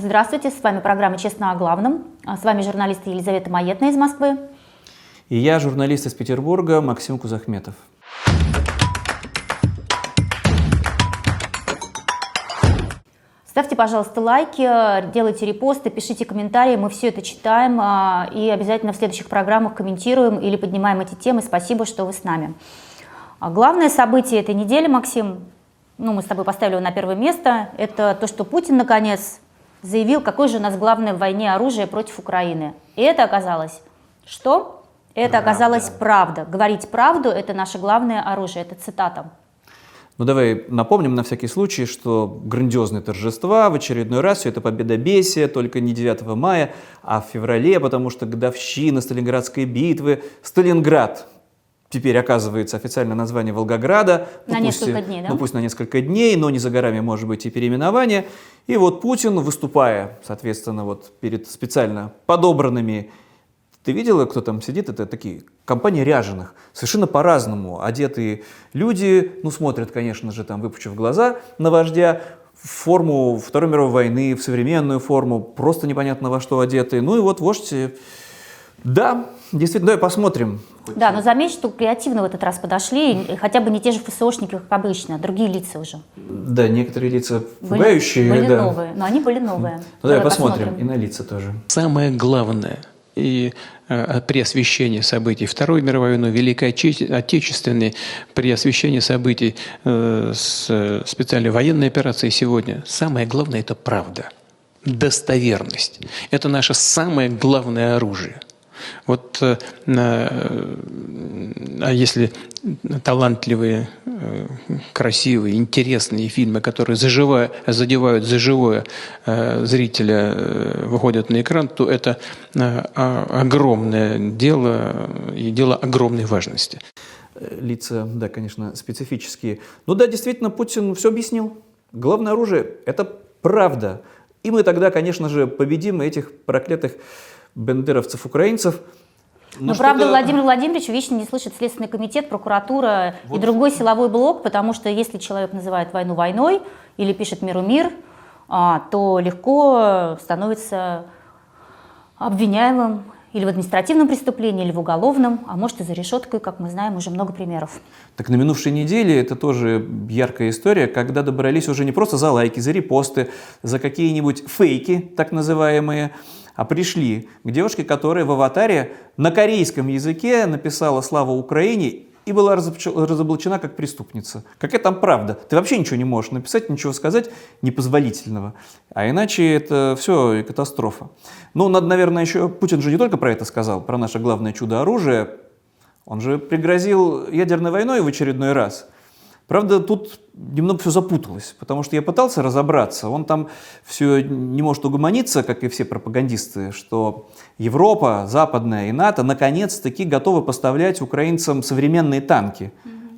Здравствуйте, с вами программа «Честно о главном». А С вами журналист Елизавета Маетна из Москвы. И я, журналист из Петербурга, Максим Кузахметов. Ставьте, пожалуйста, лайки, делайте репосты, пишите комментарии, мы все это читаем а, и обязательно в следующих программах комментируем или поднимаем эти темы. Спасибо, что вы с нами. А Главное событие этой недели, Максим, ну мы с тобой поставили его на первое место, это то, что Путин наконец заявил, какое же у нас главное в войне оружие против Украины. И это оказалось что? Это Правда. оказалось правда. Говорить правду – это наше главное оружие, это цитата. Ну давай напомним на всякий случай, что грандиозные торжества, в очередной раз все это победобесие, только не 9 мая, а в феврале, потому что годовщина Сталинградской битвы. Сталинград теперь оказывается официальное название Волгограда. На пусть несколько дней, да? Ну пусть на несколько дней, но не за горами может быть и переименование. И вот Путин, выступая, соответственно, вот перед специально подобранными ты видела, кто там сидит? Это такие компании ряженых, совершенно по-разному одетые люди, ну, смотрят, конечно же, там, выпучив глаза на вождя, в форму Второй мировой войны, в современную форму, просто непонятно во что одетые. Ну и вот вождь, э, да, действительно, давай посмотрим. Да, но заметь, что креативно в этот раз подошли, и хотя бы не те же ФСОшники, как обычно, а другие лица уже. Да, некоторые лица Были- пугающие, Были да. новые, но они были новые. Ну, давай посмотрим. И на лица тоже. Самое главное и э, при освещении событий Второй мировой войны, Великой Отече- Отечественной, при освещении событий э, с специальной военной операцией сегодня, самое главное – это правда, достоверность. Это наше самое главное оружие. Вот, э, э, а если талантливые, э, красивые, интересные фильмы, которые заживая, задевают за живое зрителя, выходят на экран, то это огромное дело и дело огромной важности. Лица, да, конечно, специфические. Ну да, действительно, Путин все объяснил. Главное оружие – это правда. И мы тогда, конечно же, победим этих проклятых бендеровцев-украинцев. Но, что-то- правда, Владимир Владимирович вечно не слышит Следственный комитет, прокуратура и другой силовой блок, потому что если человек называет войну войной или пишет миру мир, а, то легко становится обвиняемым или в административном преступлении, или в уголовном, а может и за решеткой, как мы знаем, уже много примеров. Так на минувшей неделе это тоже яркая история, когда добрались уже не просто за лайки, за репосты, за какие-нибудь фейки, так называемые, а пришли к девушке, которая в аватаре на корейском языке написала «Слава Украине» и была разоблачена, как преступница. Какая там правда? Ты вообще ничего не можешь написать, ничего сказать непозволительного. А иначе это все катастрофа. Ну, надо, наверное, еще... Путин же не только про это сказал, про наше главное чудо оружия. Он же пригрозил ядерной войной в очередной раз. Правда, тут немного все запуталось, потому что я пытался разобраться. Он там все не может угомониться, как и все пропагандисты, что Европа, Западная и НАТО наконец-таки готовы поставлять украинцам современные танки.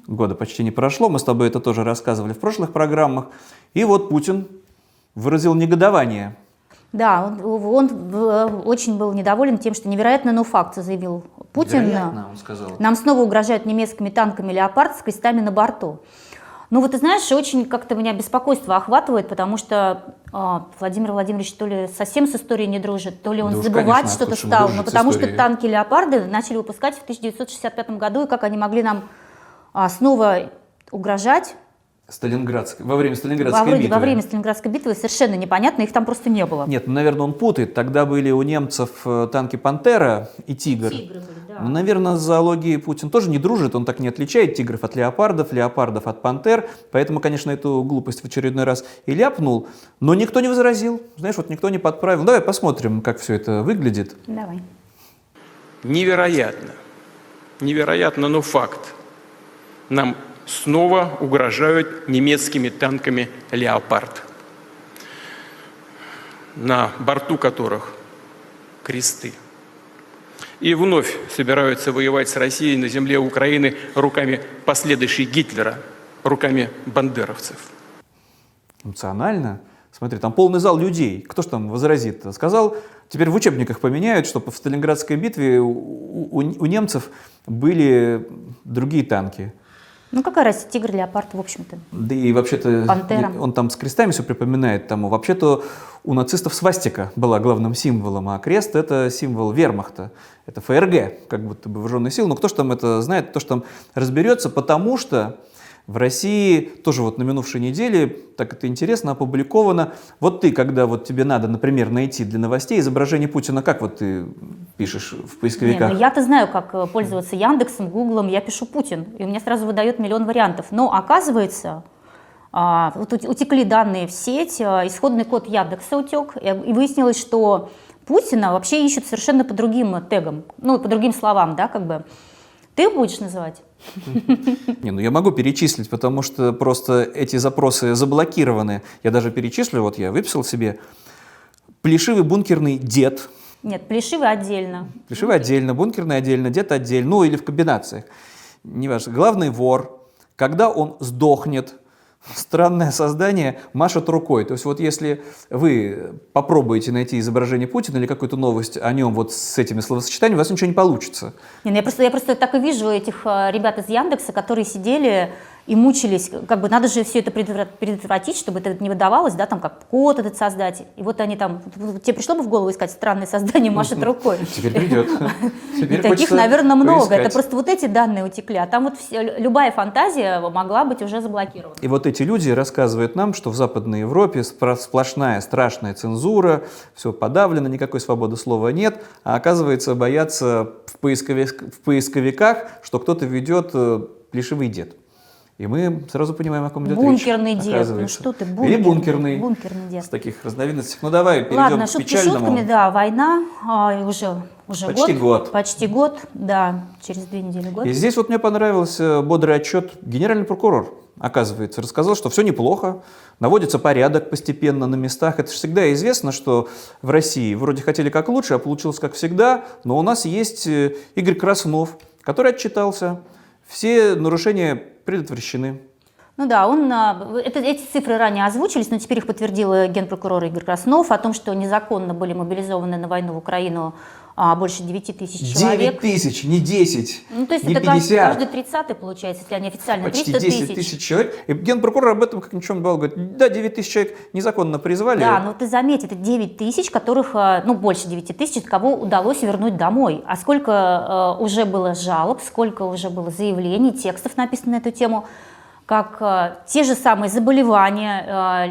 Года почти не прошло, мы с тобой это тоже рассказывали в прошлых программах. И вот Путин выразил негодование. Да, он, он, э, очень был недоволен тем, что невероятно, но факт, заявил Путин. Вероятно, он сказал. Нам снова угрожают немецкими танками «Леопард» с крестами на борту. Ну вот ты знаешь, очень как-то меня беспокойство охватывает, потому что а, Владимир Владимирович то ли совсем с историей не дружит, то ли он Да забывать что-то стал. дружить Ну потому что танки «Леопарды» начали выпускать в 1965 году, и как они могли нам а, снова угрожать Сталинградской, во время во, Сталинградской вроде- битвы. во время Сталинградской битвы, совершенно непонятно, их там просто не было. Нет, ну, наверное, он путает. Тогда были у немцев э, танки «Пантера» и «Тигр». Тигры были, да. Ну, наверное, с зоологией Путин тоже не дружит, он так не отличает тигров от леопардов, леопардов от пантер, поэтому, конечно, эту глупость в очередной раз и ляпнул, но никто не возразил, знаешь, вот никто не подправил. Давай посмотрим, как все это выглядит. Давай. Невероятно, невероятно, но факт. Нам снова угрожают немецкими танками «Леопард», на борту которых кресты. И вновь собираются воевать с Россией на земле Украины руками последующей Гитлера, руками бандеровцев. Эмоционально. Смотри, там полный зал людей. Кто ж там возразит? Сказал, теперь в учебниках поменяют, чтобы в Сталинградской битве у, у- у немцев были другие танки. Ну какая разница, тигр, леопард, в общем-то. Да и вообще-то Пантера. он там с крестами все припоминает тому. Вообще-то у нацистов свастика была главным символом, а крест это символ вермахта. Это ФРГ, как будто бы вооруженные силы. Но кто же там это знает, кто же там разберется, потому что в России тоже вот на минувшей неделе, так это интересно, опубликовано. Вот ты, когда вот тебе надо, например, найти для новостей изображение Путина, как вот ты пишешь в Не, поисковиках? ну я-то знаю, как э, пользоваться Яндексом, Гуглом, я пишу Путин, и у меня сразу выдает миллион вариантов. Но оказывается, а, вот ут- утекли данные в сеть, а, исходный код Яндекса утек, и и выяснилось, что Путина вообще ищут совершенно по другим э, тегам, ну, по другим словам, да, как бы. Ты будешь называть? Не, ну я могу перечислить, потому что просто эти запросы заблокированы. Я даже перечислю, вот я выписал себе плешивый бункерный дед, Нет, плешивый отдельно. плешивый отдельно, бункерный отдельно, дед отдельно, ну или в комбинациях. Неважно. Главный вор, когда он сдохнет, странное создание машет рукой. То есть вот если вы попробуете найти изображение Путина или какую-то новость о нем вот с этими словосочетаниями, у вас ничего не получится. Не, ну я, просто, я просто так и вижу этих э, ребят из Яндекса, которые сидели и мучились, как бы надо же все это предотвра- предотвратить, чтобы это не выдавалось, да, там как код этот создать. И вот они там, тебе пришло бы в голову искать странное создание машет рукой? Теперь придет. И Теперь таких, наверное, много. поискать. Это просто вот эти данные утекли, а там вот все- любая фантазия могла быть уже заблокирована. И вот эти люди рассказывают нам, что в Западной Европе сплошная страшная цензура, все подавлено, никакой свободы слова нет, а оказывается боятся в, поисковик- в поисковиках, что кто-то ведет э, плешивый дед. И мы сразу понимаем, о ком идет Бункерный речь. дед. Ну что ты, Или бункерный. бункерный. Бункерный дед. С таких разновидностей. Ну давай перейдем Ладно, к шутки печальному. шутками, да, война а, уже, уже Почти год. Почти год, да, через две недели год. И здесь вот мне понравился бодрый отчет. Генеральный прокурор, оказывается, рассказал, что все неплохо, наводится порядок постепенно на местах. Это же всегда известно, что в России вроде хотели как лучше, а получилось как всегда. Но у нас есть э, Игорь Краснов, который отчитался. Все нарушения предотвращены. Ну да, он, а, это, эти цифры ранее озвучились, но теперь их подтвердил э, генпрокурор Игорь Краснов о том, что незаконно были мобилизованы на войну в Украину а, больше 9 тысяч 9 человек. тысяч, не 10, Ну, то есть не это каждый, 50. каждый 30 получается, если они официально Почти 300 10 тысяч человек. И генпрокурор об этом как ничего не было. Говорит, да, 9 тысяч человек незаконно призвали. Да, но ты заметь, это 9 тысяч, которых, э, ну, больше 9 тысяч, кого удалось вернуть домой. А сколько э, уже было жалоб, сколько уже было заявлений, текстов написано на эту тему, как э, те же самые заболевания,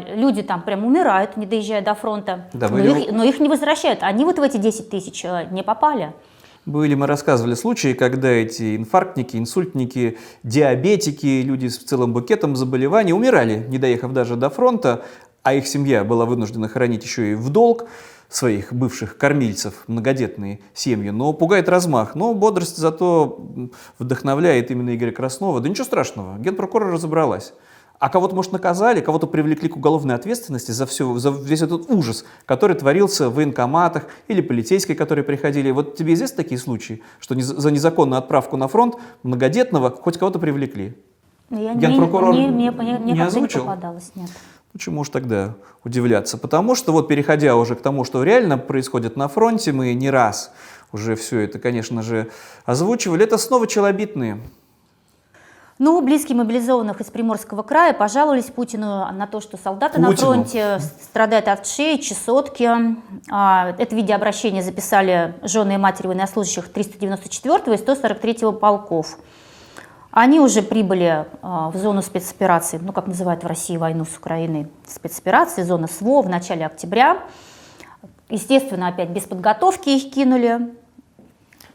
э, люди там прям умирают, не доезжая до фронта, Да, но, были- их, но их не возвращают. Они вот в эти 10 тысяч э, не попали. Были, мы рассказывали случаи, когда эти инфарктники, инсультники, диабетики, люди с целым букетом заболеваний умирали, не доехав даже до фронта, а их семья была вынуждена хоронить еще и в долг своих бывших кормильцев, многодетные семьи. Но пугает размах. Но бодрость зато вдохновляет именно Игоря Краснова. Да ничего страшного, генпрокурор разобралась. А кого-то, может, наказали, кого-то привлекли к уголовной ответственности за, все, за весь этот ужас, который творился в военкоматах или полицейские, которые приходили. Вот тебе известны такие случаи, что за незаконную отправку на фронт многодетного хоть кого-то привлекли? Я, Генпрокурор мне, мне, мне не как-то озвучил? не попадалось, нет. Почему же тогда удивляться? Потому что вот переходя уже к тому, что реально происходит на фронте, мы не раз уже все это, конечно же, озвучивали. Это снова челобитные. Ну, близкие мобилизованных из Приморского края пожаловались Путину на то, что солдаты на Путину. фронте страдают от шеи, чесотки. А, Это видеообращение записали жены и матери военнослужащих 394 и 143 полков. Они уже прибыли а, в зону спецоперации, ну, как называют в России войну с Украиной, спецоперации, зона СВО в начале октября. Естественно, опять без подготовки их кинули.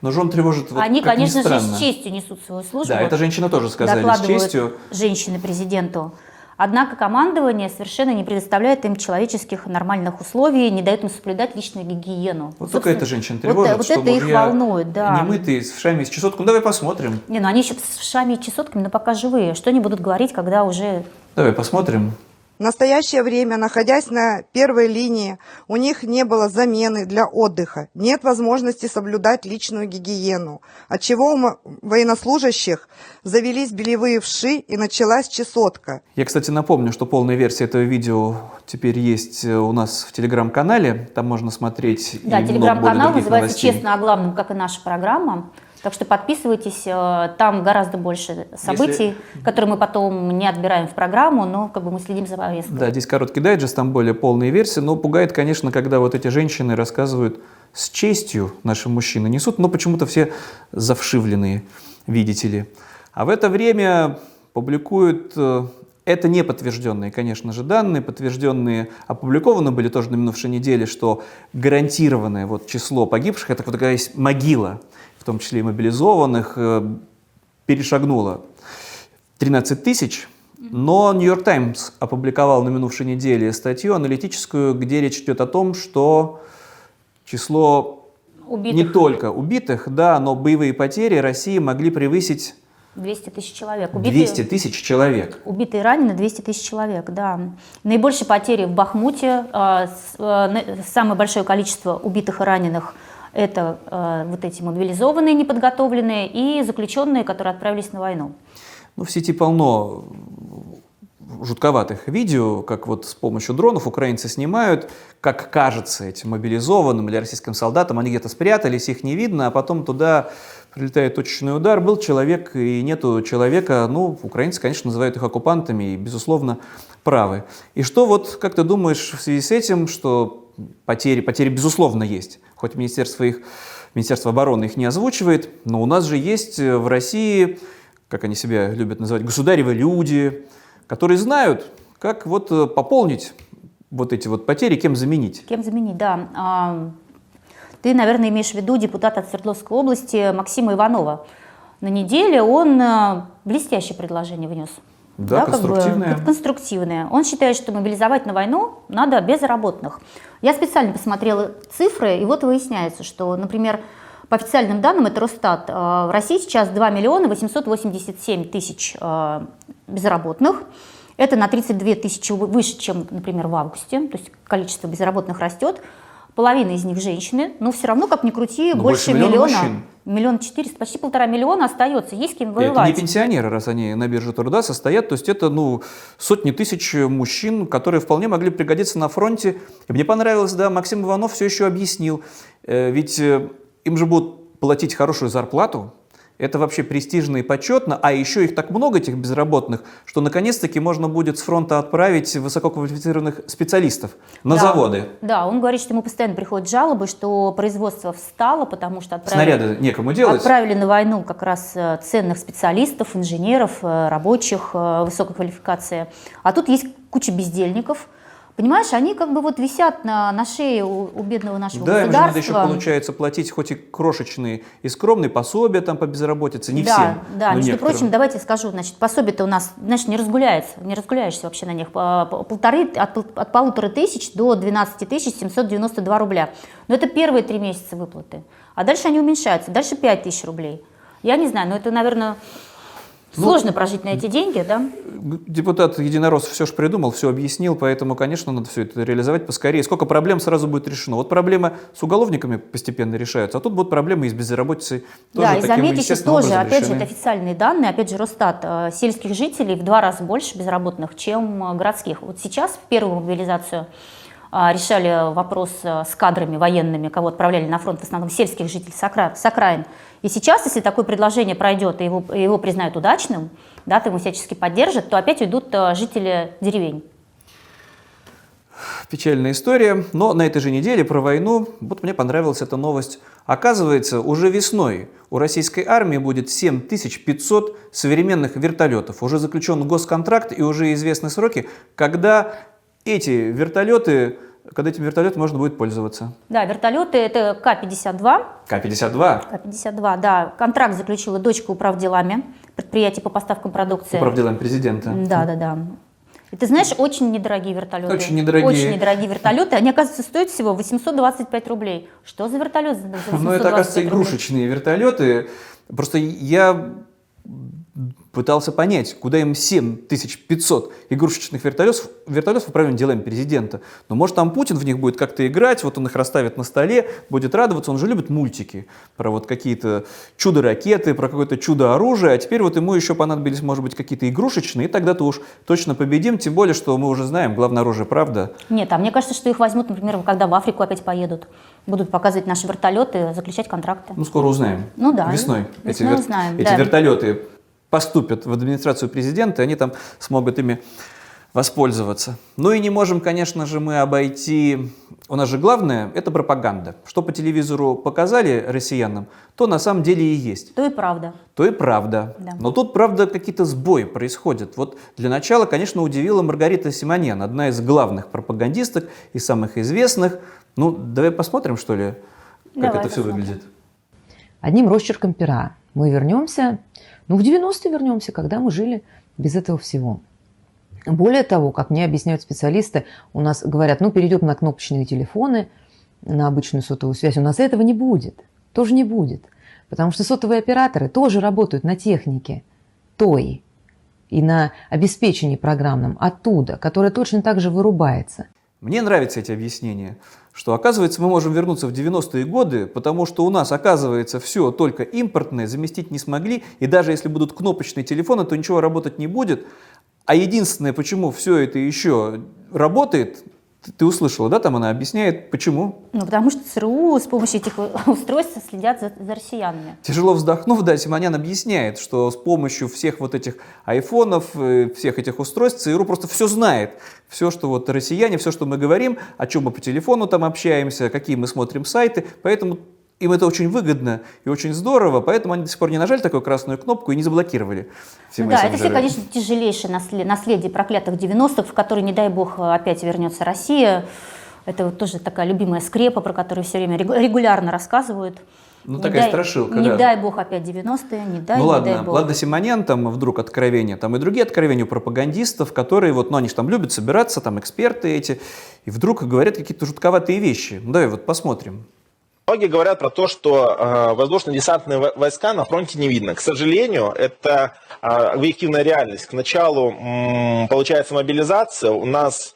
Но жен тревожит, вот, Они, конечно же, с честью несут свою службу Да, эта женщина тоже сказали с честью. женщины президенту. Однако командование совершенно не предоставляет им человеческих нормальных условий, не дает им соблюдать личную гигиену. Вот только эта женщина вот, тревожит, вот что это их волнует, да. немытые, с шами и с чесоткой. Ну, давай посмотрим. Не, ну они еще с шами и чесотками, но пока живые. Что они будут говорить, когда уже... Давай посмотрим. В настоящее время, находясь на первой линии, у них не было замены для отдыха, нет возможности соблюдать личную гигиену, отчего у военнослужащих завелись белевые вши и началась чесотка. Я, кстати, напомню, что полная версия этого видео теперь есть э, у нас в телеграм-канале. Там можно смотреть Да, телеграм-канал называется новостей. «Честно о главном», как и наша программа. Так что подписывайтесь, э, там гораздо больше событий, Если... которые мы потом не отбираем в программу, но как бы мы следим за повесткой. Да, здесь короткий дайджест, там более полные версии, но пугает, конечно, когда вот эти женщины рассказывают с честью, наши мужчины несут, но почему-то все завшивленные, видите ли. А в это время публикуют э, это не подтвержденные, конечно же, данные, подтвержденные, опубликованы были тоже на минувшей неделе, что гарантированное вот число погибших, это вот такая есть могила, в том числе и мобилизованных, э, перешагнуло 13 тысяч, но Нью-Йорк Таймс опубликовал на минувшей неделе статью аналитическую, где речь идет о том, что число Убитых. не только убитых, да, но боевые потери России могли превысить 200 тысяч человек. 200 тысяч человек. Убитые и ранены 200 тысяч человек, да. Наибольшие потери в Бахмуте, э, э, самое большое количество убитых и раненых это э, вот эти мобилизованные, неподготовленные и заключенные, которые отправились на войну. Ну, в сети полно жутковатых видео, как вот с помощью дронов украинцы снимают, как кажется этим мобилизованным или российским солдатам, они где-то спрятались, их не видно, а потом туда прилетает точечный удар, был человек и нету человека, ну, украинцы, конечно, называют их оккупантами и, безусловно, правы. И что вот, как ты думаешь, в связи с этим, что потери, потери безусловно есть, хоть Министерство их Министерство обороны их не озвучивает, но у нас же есть в России, как они себя любят называть, государевы люди, которые знают, как вот э, пополнить вот эти вот потери, кем заменить. Кем заменить, да. А, ты, наверное, имеешь в виду депутата от Свердловской области Максима Иванова. На неделе он э, блестящее предложение внес. Да, да конструктивное. Как бы, конструктивное. Он считает, что мобилизовать на войну надо безработных. Я специально посмотрела цифры, и вот выясняется, что, например, по официальным данным, это Росстат, э, в России сейчас 2 миллиона 887 тысяч э, безработных. Это на 32 тысячи выше, чем, например, в августе. То есть количество безработных растет. Половина из них женщины, но все равно, как ни крути, но больше, больше миллиона. Мужчин. Миллион четыреста, почти полтора миллиона остается, есть кем воевать. Это не пенсионеры, раз они на бирже труда состоят, то есть это ну, сотни тысяч мужчин, которые вполне могли пригодиться на фронте. И мне понравилось, да, Максим Иванов все еще объяснил, э, ведь э, им же будут платить хорошую зарплату, это вообще престижно и почетно, а еще их так много, этих безработных, что наконец-таки можно будет с фронта отправить высококвалифицированных специалистов на да, заводы. Да, он говорит, что ему постоянно приходят жалобы, что производство встало, потому что отправили, Снаряды некому делать. отправили на войну как раз э, ценных специалистов, инженеров, э, рабочих э, высокой квалификации. А тут есть куча бездельников, Понимаешь, они как бы вот висят на, на шее у, у бедного нашего да, государства. Да, надо еще, получается, платить хоть и крошечные и скромные пособия там по безработице, не да, всем. Да, между некоторым. прочим, давайте скажу, значит, пособие-то у нас, значит, не разгуляется, не разгуляешься вообще на них. Полторы, от, от полутора тысяч до 12 тысяч 792 рубля. Но это первые три месяца выплаты. А дальше они уменьшаются, дальше 5 тысяч рублей. Я не знаю, но это, наверное, Ну, Сложно прожить на эти деньги, да? Депутат Единорос все же придумал, все объяснил, поэтому, конечно, надо все это реализовать поскорее. Сколько проблем сразу будет решено. Вот проблемы с уголовниками постепенно решаются, а тут будут проблемы и с безработицей. Тоже да, и заметите естественным тоже, опять решены. же, это официальные данные, опять же, Росстат, э, сельских жителей в два раза больше безработных, чем э, городских. Вот сейчас, в первую мобилизацию, э, решали вопрос с кадрами военными, кого отправляли на фронт, в основном сельских жителей с окраин. И сейчас, если такое предложение пройдет и его, его признают удачным, да, его всячески поддержат, то опять уйдут э, жители деревень. Печальная история, но на этой же неделе про войну, вот мне понравилась эта новость. Оказывается, уже весной у российской армии будет 7500 современных вертолетов. Уже заключен госконтракт и уже известны сроки, когда эти вертолеты, когда этим вертолетом можно будет пользоваться. Да, вертолеты это К-52. К-52. К-52, да. Контракт заключила дочка управделами, предприятие по поставкам продукции. Управделами президента. Да, да, да. И ты знаешь, очень недорогие вертолеты. Очень недорогие. Очень недорогие вертолеты. Они, оказывается, стоят всего 825 рублей. Что за вертолет за 825 Ну, это, оказывается, рублей? игрушечные вертолеты. Просто я пытался понять, куда им 7500 игрушечных вертолетов, вертолетов управления делами президента. Но может там Путин в них будет как-то играть, вот он их расставит на столе, будет радоваться, он же любит мультики про вот какие-то чудо-ракеты, про какое-то чудо-оружие, а теперь вот ему еще понадобились, может быть, какие-то игрушечные, и тогда-то уж точно победим, тем более, что мы уже знаем, главное оружие, правда? Нет, а мне кажется, что их возьмут, например, когда в Африку опять поедут. Будут показывать наши вертолеты, заключать контракты. Ну, скоро узнаем. Ну да. Весной. Весной эти, вер- узнаем, эти да. вертолеты поступят в администрацию президента, и они там смогут ими воспользоваться. Ну и не можем, конечно же, мы обойти... У нас же главное – это пропаганда. Что по телевизору показали россиянам, то на самом деле и есть. То и правда. То и правда. Да. Но тут, правда, какие-то сбои происходят. Вот для начала, конечно, удивила Маргарита Симоньян, одна из главных пропагандисток и самых известных. Ну, давай посмотрим, что ли, как Давай это все посмотрим. выглядит. одним росчерком пера мы вернемся, ну, в 90-е вернемся, когда мы жили без этого всего. Более того, как мне объясняют специалисты, у нас говорят, ну, перейдем на кнопочные телефоны, на обычную сотовую связь. У нас этого не будет. Тоже не будет. Потому что сотовые операторы тоже работают на технике той и на обеспечении программном оттуда, которая точно так же вырубается. Мне нравятся эти объяснения, что, оказывается, мы можем вернуться в 90-е годы, потому что у нас, оказывается, все только импортное, заместить не смогли, и даже если будут кнопочные телефоны, то ничего работать не будет. А единственное, почему все это еще работает, ты, услышала, да, там она объясняет, почему. Ну, потому что ЦРУ с помощью этих устройств следят за, за россиянами. Тяжело вздохнув, да, Симонян объясняет, что с помощью всех вот этих айфонов, э, всех этих устройств ЦРУ просто все знает. Все, что вот россияне, все, что мы говорим, о чем мы по телефону там общаемся, какие мы смотрим сайты, поэтому им это очень выгодно и очень здорово, поэтому они до сих пор не нажали такую красную кнопку и не заблокировали все Ну да, это все, конечно, тяжелейшее насле- наследие проклятых 90-х, в которые, не дай бог, опять вернется Россия. Это вот тоже такая любимая скрепа, про которую все время регу- регулярно рассказывают. Ну, Не такая дай- страшилка, Не да. дай бог опять 90-е, не дай, ну не ладно, дай бог. ладно, Симонян, там вдруг откровения, там и другие откровения у пропагандистов, которые вот, ну они же там любят собираться, там эксперты эти, и вдруг говорят какие-то жутковатые вещи. Ну давай вот посмотрим. Многие говорят про то, что э, воздушно-десантные во- войска на фронте не видно. К сожалению, это э, объективная реальность. К началу, получается, мобилизация у нас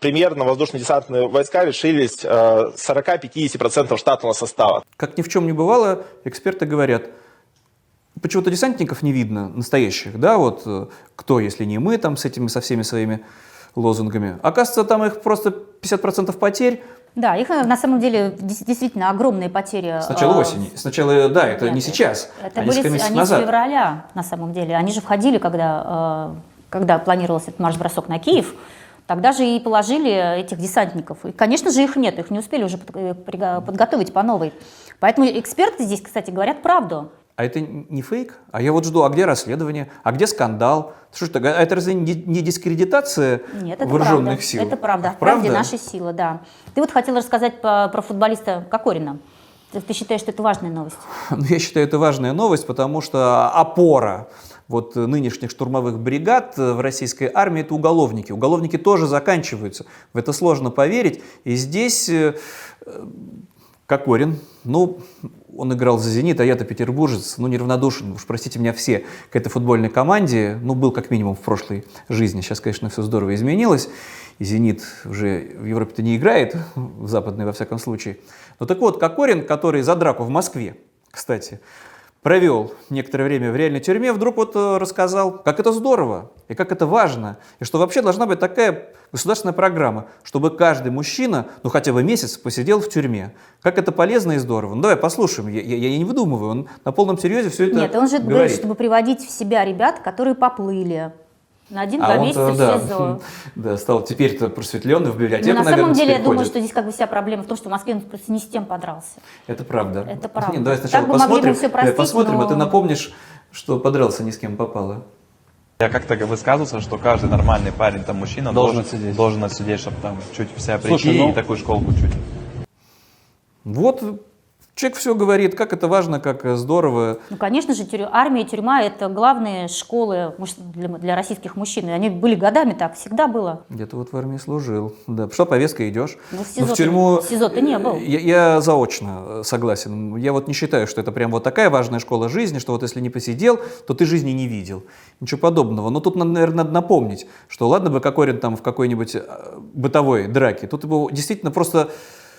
примерно воздушно-десантные войска лишились э, 40-50% штатного состава. Как ни в чем не бывало, эксперты говорят, почему-то десантников не видно, настоящих, да, вот э, кто, если не мы, там с этими, со всеми своими лозунгами. Оказывается, там их просто 50% потерь Да, их э, на самом деле действительно огромные потери. с начала э, осени. Сначала, да, это Нет, не сейчас, Это а были они назад. с февраля, на самом деле. Они же входили, когда, э, когда планировался этот марш-бросок на Киев. Тогда же и положили этих десантников. И, конечно же, их нет, их не успели уже э, подготовить по новой. Поэтому эксперты здесь, кстати, говорят правду. А это не фейк? А я вот жду, а где расследование? А где скандал? Что ж, а это разве не дискредитация Нет, это вооруженных правда. сил? Это правда. В Правда? правде наши силы, да. Ты вот хотела рассказать по- про футболиста Кокорина. Ты, ты считаешь, что это важная новость? Ну, я считаю, это важная новость, потому что опора вот нынешних штурмовых бригад в российской армии – это уголовники. Уголовники тоже заканчиваются. В это сложно поверить. И здесь э, Кокорин, ну, он играл за «Зенит», а я-то петербуржец, ну, неравнодушен, уж простите меня все, к этой футбольной команде, ну, был как минимум в прошлой жизни. Сейчас, конечно, все здорово изменилось, и «Зенит» уже в Европе-то не играет, в западной, во всяком случае. Но так вот, Кокорин, который за драку в Москве, кстати, провел некоторое время в реальной тюрьме, вдруг вот э, рассказал, как это здорово и как это важно, и что вообще должна быть такая государственная программа, чтобы каждый мужчина, ну хотя бы месяц посидел в тюрьме. Как это полезно и здорово. Ну давай послушаем, я, я- я не выдумываю, он на полном серьезе все это Нет, он же говорит, говорит. чтобы приводить в себя ребят, которые поплыли на один-два А месяца в СИЗО. да, да, стал теперь-то просветленный в Но библиотеку, на наверное, самом деле, я теперь думаю, ходит. что здесь как бы вся проблема в том, что в Москве он просто не с тем подрался. Это правда. Это правда. Нет, давай сначала Так бы могли бы посмотрим, давай простить, посмотрим, а ты но- напомнишь, что подрался ни с кем попало. Я как-то высказывался, что каждый нормальный парень, там мужчина Должен должен, отсидеть. должен отсидеть, чтобы там чуть в себя Слушай, прийти ну- и такую школку чуть. Вот Человек все говорит, как это важно, как здорово. Ну, конечно же, тюрь- армия и тюрьма – это главные школы для, для российских мужчин. И они были годами так, всегда было. Где-то вот в армии служил. Да, пришла повестка, идешь. Ну, в Но СИЗО, в тюрьму... в СИЗО ты не был. Я, я заочно э, согласен. Я вот не считаю, что это прям вот такая важная школа жизни, что вот если не посидел, то ты жизни не видел. Ничего подобного. Но тут, наверное, надо напомнить, что ладно бы Кокорин там в какой-нибудь э, бытовой драке, тут его действительно просто,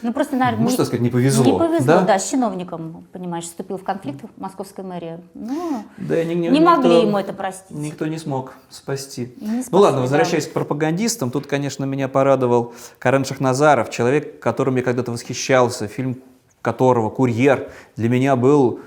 Ну, просто, наверное, можно сказать, не повезло. Не повезло, да? да? с чиновником, понимаешь, вступил в конфликт в московской мэрии. Ну, Да, ни- не никто- могли ему это простить. Никто не смог спасти. Не ну спасли, ладно, да. возвращаясь к пропагандистам, тут, конечно, меня порадовал Карен Шахназаров, человек, которым я когда-то восхищался, фильм которого «Курьер» для меня был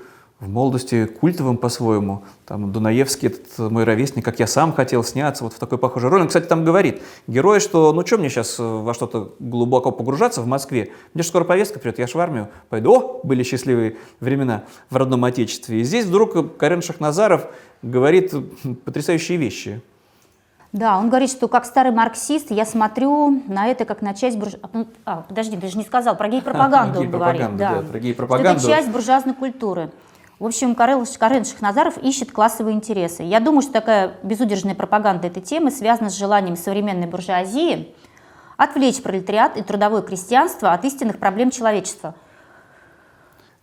в молодости культовым по-своему. Там Дунаевский, этот мой ровесник, как я сам хотел сняться вот в такой похожей роли. Он, кстати, там говорит, герой, что ну что мне сейчас во что-то глубоко погружаться в Москве? Мне же скоро повестка придет, я ж в армию пойду. О, были счастливые времена в родном отечестве. И здесь вдруг Карен Шахназаров говорит потрясающие вещи. Да, он говорит, что как старый марксист я смотрю на это как на часть бурж... ну, А, подожди, ты же не сказал, про гей-пропаганду про он говорит. гей-пропаганду, да, про гей-пропаганду. это часть буржуазной культуры. В общем, Карел, Карен Шахназаров ищет классовые интересы. Я думаю, что такая безудержная пропаганда этой темы связана с желанием современной буржуазии отвлечь пролетариат и трудовое крестьянство от истинных проблем человечества.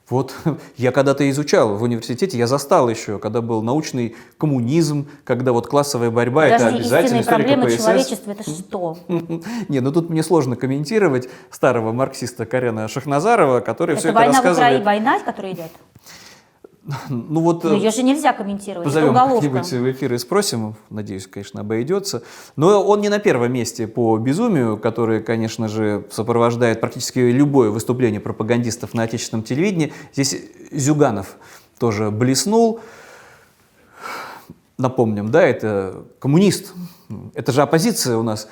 Вот я когда-то изучал в университете, я застал еще, когда был научный коммунизм, когда вот классовая борьба это Подожди, обязательно истинные история проблемы КПСС. человечества это что? Не, ну тут мне сложно комментировать старого марксиста Карена Шахназарова, который все Это это война в рассказывает. Украине, война, которая идет? Ну вот Ну, э, ее же нельзя комментировать, позовем как-нибудь в эфир и спросим, надеюсь, конечно, обойдется. Но он не на первом месте по безумию, которое, конечно же, сопровождает практически любое выступление пропагандистов на отечественном телевидении. Здесь Зюганов тоже блеснул. Напомним, да, это коммунист. Это же оппозиция у нас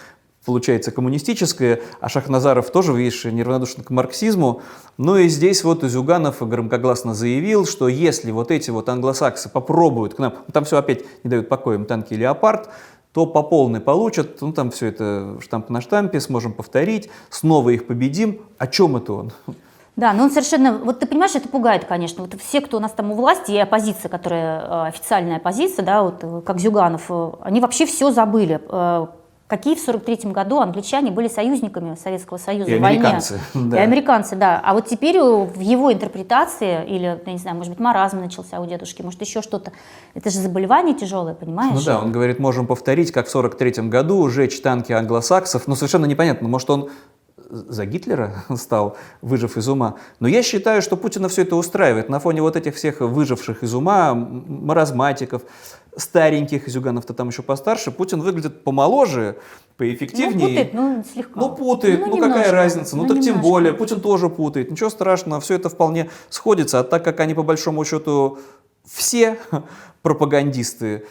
получается коммунистическая, а Шахназаров тоже, видишь, неравнодушен к марксизму. Ну и здесь вот Зюганов громкогласно заявил, что если вот эти вот англосаксы попробуют к нам, ну, там все опять не дают покоя им танки «Леопард», то по полной получат, ну там все это штамп на штампе, сможем повторить, снова их победим. О чем это он? Да, но он совершенно, вот ты понимаешь, это пугает, конечно. Вот все, кто у нас там у власти, и оппозиция, которая э, официальная оппозиция, да, вот э, как Зюганов, э, они вообще все забыли. Какие в 43 году англичане были союзниками Советского Союза И в войне. американцы, да. И американцы, да. А вот теперь в его интерпретации, или, я не знаю, может быть, маразм начался у дедушки, может, еще что-то. Это же заболевание тяжелое, понимаешь? Ну да, он говорит, можем повторить, как в 43 году сжечь танки англосаксов. Но совершенно непонятно, может он за Гитлера стал, выжив из ума. Но я считаю, что Путина все это устраивает. На фоне вот этих всех выживших из ума, маразматиков, стареньких, Зюганов-то там еще постарше, Путин выглядит помоложе, Ну, поэффективнее. путает, ну, слегка. Ну, путает, ну, какая немножко, разница, ну, ну, так тем немножко. более, Путин тоже путает, ничего страшного, все это вполне сходится, а так как они по большому счету все пропагандисты,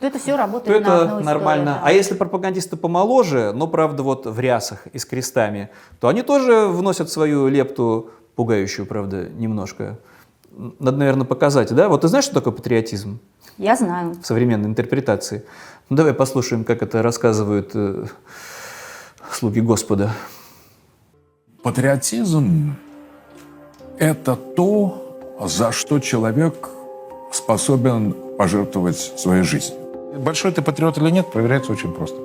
То это все то работает на это одну нормально. историю, да. А если пропагандисты помоложе, но правда вот в рясах и с крестами, то они тоже вносят свою лепту, пугающую, правда, немножко. Надо, наверное, показать, да? Вот ты знаешь, что такое патриотизм Я знаю. в современной интерпретации? Ну, давай послушаем, как это рассказывают э, слуги Господа. Патриотизм – это то, за что человек способен пожертвовать своей жизнью. Большой ты патриот или нет, проверяется очень просто.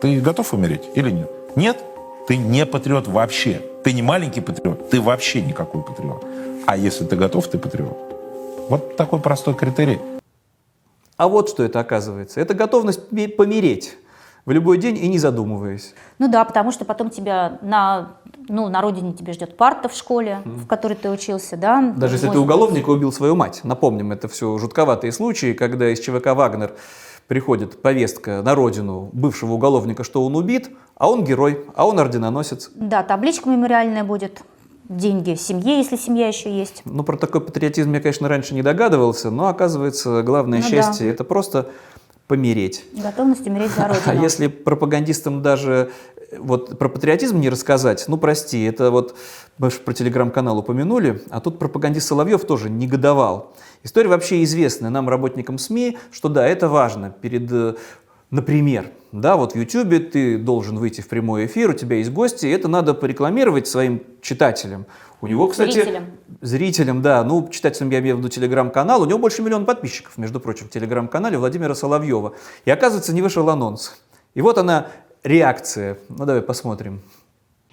Ты готов умереть или нет? Нет, ты не патриот вообще. Ты не маленький патриот, ты вообще никакой патриот. А если ты готов, ты патриот. Вот такой простой критерий. А вот что это оказывается. Это готовность помереть в любой день и не задумываясь. Ну да, потому что потом тебя на, ну, на родине тебе ждет парта в школе, в которой ты учился, да. Даже если ты уголовник и убил свою мать. Напомним, это все жутковатые случаи, когда из ЧВК «Вагнер» приходит повестка на родину бывшего уголовника, что он убит, а он герой, а он орденоносец. Да, табличка мемориальная будет, деньги семье, если семья еще есть. Ну, про такой патриотизм я, конечно, раньше не догадывался, но, оказывается, главное Ну да. счастье – это просто помереть. Готовность умереть за родину. А если пропагандистам даже вот про патриотизм не рассказать, ну прости, это вот мы ж про телеграм-канал упомянули, а тут пропагандист Соловьев тоже негодовал. История вообще известная нам, работникам СМИ, что да, это важно перед э, Например, да, вот в YouTube ты должен выйти в прямой эфир, у тебя есть гости, и это надо порекламировать своим читателям. У него, кстати... Зрителям. Зрителям, да. Ну, читателям я имею в виду телеграм-канал. У него больше миллиона подписчиков, между прочим, в телеграм-канале Владимира Соловьева. И оказывается, не вышел анонс. И вот она, реакция. Ну, давай посмотрим.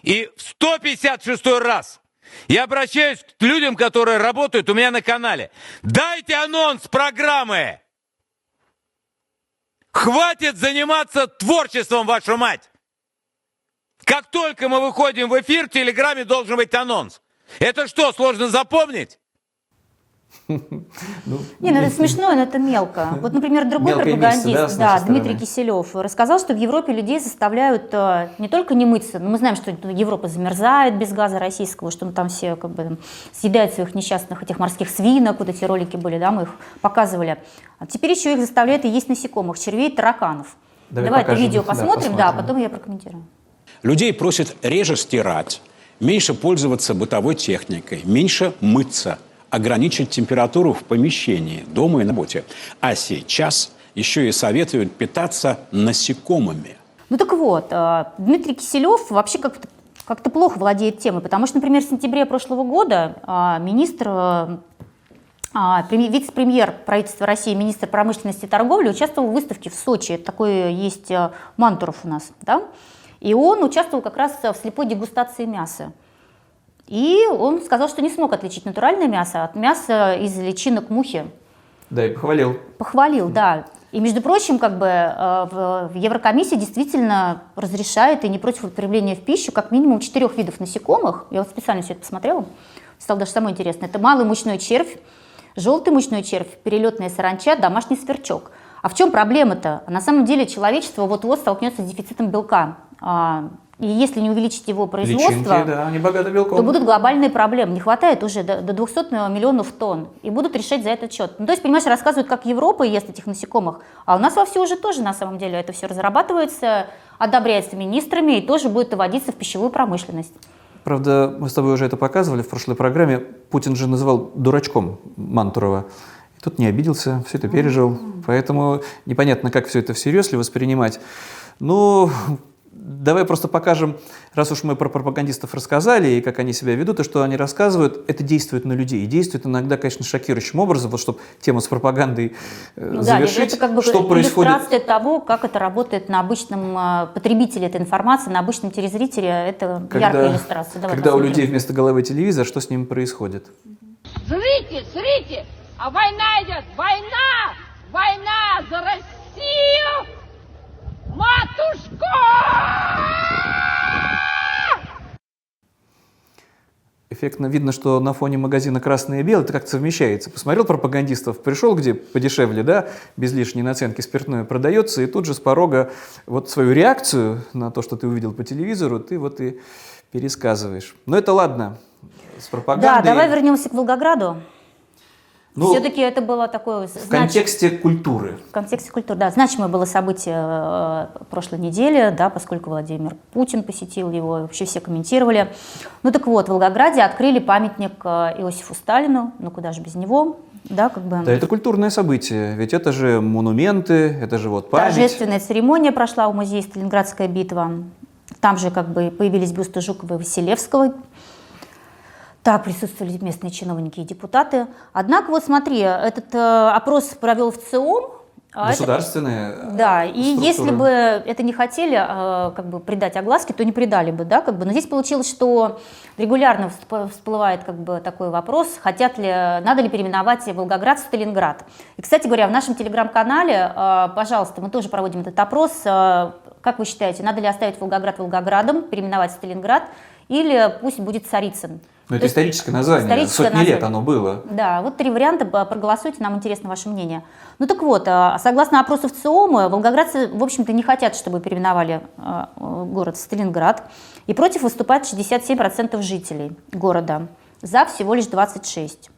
И в 156 раз я обращаюсь к людям, которые работают у меня на канале. Дайте анонс программы! Хватит заниматься творчеством, вашу мать! Как только мы выходим в эфир, в Телеграме должен быть анонс. Это что, сложно запомнить? Ну, Не, ну это смешно, но это мелко. Вот, например, другой пропагандист, да, Дмитрий? Киселев, рассказал, что в Европе людей заставляют э, не только не мыться, но мы знаем, что Европа замерзает без газа российского, что мы там все как бы там съедают своих несчастных этих морских свинок, вот эти ролики были, да, мы их показывали. А теперь еще их заставляют и есть насекомых, червей, тараканов. Давай Давай, это видео Да, посмотрим, да, потом я прокомментирую. Людей просят реже стирать, меньше пользоваться бытовой техникой, меньше мыться, ограничить температуру в помещении, дома и на работе. А сейчас еще и советуют питаться насекомыми. Ну так вот, э, Дмитрий Киселев вообще как-то как-то плохо владеет темой, потому что, например, в сентябре прошлого года э, министр, э, а, вице-премьер правительства России, министр промышленности и торговли участвовал в выставке в Сочи. Такой есть Мантуров у нас, да? И он участвовал как раз в слепой дегустации мяса. И он сказал, что не смог отличить натуральное мясо от мяса из личинок мухи. Да, и похвалил. Похвалил, да. И, между прочим, как бы э, в Еврокомиссии действительно разрешает и не против употребления в пищу как минимум четырех видов насекомых. Я вот специально все это посмотрела. Стало даже самое интересное. Это малый мучной червь, желтый мучной червь, перелетная саранча, домашний сверчок. А в чем проблема-то? На самом деле человечество вот-вот столкнется с дефицитом белка. И если не увеличить его производство, Личинки, да, они богаты белком. то будут глобальные проблемы. Не хватает уже до, до 200 миллионов тонн. И будут решать за этот счет. Ну, то есть, понимаешь, рассказывают, как Европа ест этих насекомых. А у нас вовсю уже тоже, на самом деле, это все разрабатывается, одобряется министрами и тоже будет вводиться в пищевую промышленность. Правда, мы с тобой уже это показывали в прошлой программе. Путин же называл дурачком Мантурова. И тут не обиделся, все это пережил. Поэтому непонятно, как все это всерьез ли воспринимать. Ну, давай просто покажем, раз уж мы про пропагандистов рассказали, и как они себя ведут, и что они рассказывают, это действует на людей. И действует иногда, конечно, шокирующим образом, вот чтобы тему с пропагандой э, Ну да, завершить. это как бы что происходит иллюстрация того, как это работает на обычном э, потребителе этой информации, на обычном телезрителе. Это яркая иллюстрация. Давай когда у людей вместо головы телевизор, что с ним происходит? Зрите, зрите, а война идет, война, война за Россию, матушку! Эффектно видно, что на фоне магазина «Красное и белое» это как-то совмещается. Посмотрел пропагандистов, пришел, где подешевле, да, без лишней наценки спиртное продается, и тут же с порога вот свою реакцию на то, что ты увидел по телевизору, ты вот и пересказываешь. Но это ладно, с Да, пропагандой. давай вернемся к Волгограду. Ну, Все-таки это было такое... в контексте культуры. В контексте культуры, да. Значимое было событие э, прошлой недели, да, поскольку Владимир Путин посетил его, вообще все комментировали. Ну так вот, в Волгограде открыли памятник э, Иосифу Сталину, ну куда же без него, да, как бы... Да, это культурное событие, ведь это же монументы, это же вот память. Торжественная церемония прошла у музея «Сталинградская битва». Там же как бы появились бюсты Жукова и Василевского. Так, присутствовали местные чиновники и депутаты. Однако, вот смотри, этот э, опрос провел в ЦИОМ. а это- Государственная Да, и структура. если бы это не хотели э, как бы придать огласке, то не придали бы, да, как бы. Но здесь получилось, что регулярно всп- всплывает как бы такой вопрос, хотят ли, надо ли переименовать Волгоград в Сталинград. И, кстати говоря, в нашем телеграм-канале, э, пожалуйста, мы тоже проводим этот опрос. Э, Как вы считаете, надо ли оставить Волгоград Волгоградом, переименовать Сталинград, или пусть будет Царицын? То это историческое название, историческое сотни лет название. оно было. Да, вот три варианта, проголосуйте, нам интересно ваше мнение. Ну так вот, а, согласно опросу в ЦИОМа, волгоградцы, в общем-то, не хотят, чтобы переименовали а, город в Сталинград. И против выступает 67% жителей города. За всего лишь 26%.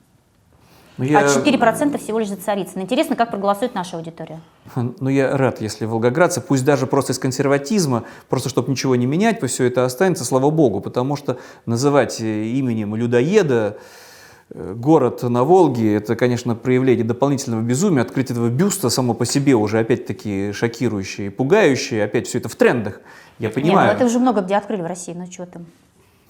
Ну, я- А 4% всего лишь за Царицын. Интересно, как проголосует наша аудитория. Ну, я рад, если волгоградцы, пусть даже просто из консерватизма, просто чтобы ничего не менять, пусть все это останется, слава богу, потому что называть э, именем людоеда э, город на Волге, это, конечно, проявление дополнительного безумия, открытие этого бюста само по себе уже опять-таки шокирующее и пугающее, опять все это в трендах, я Не, понимаю. ну это уже много где открыли в России, ну что там.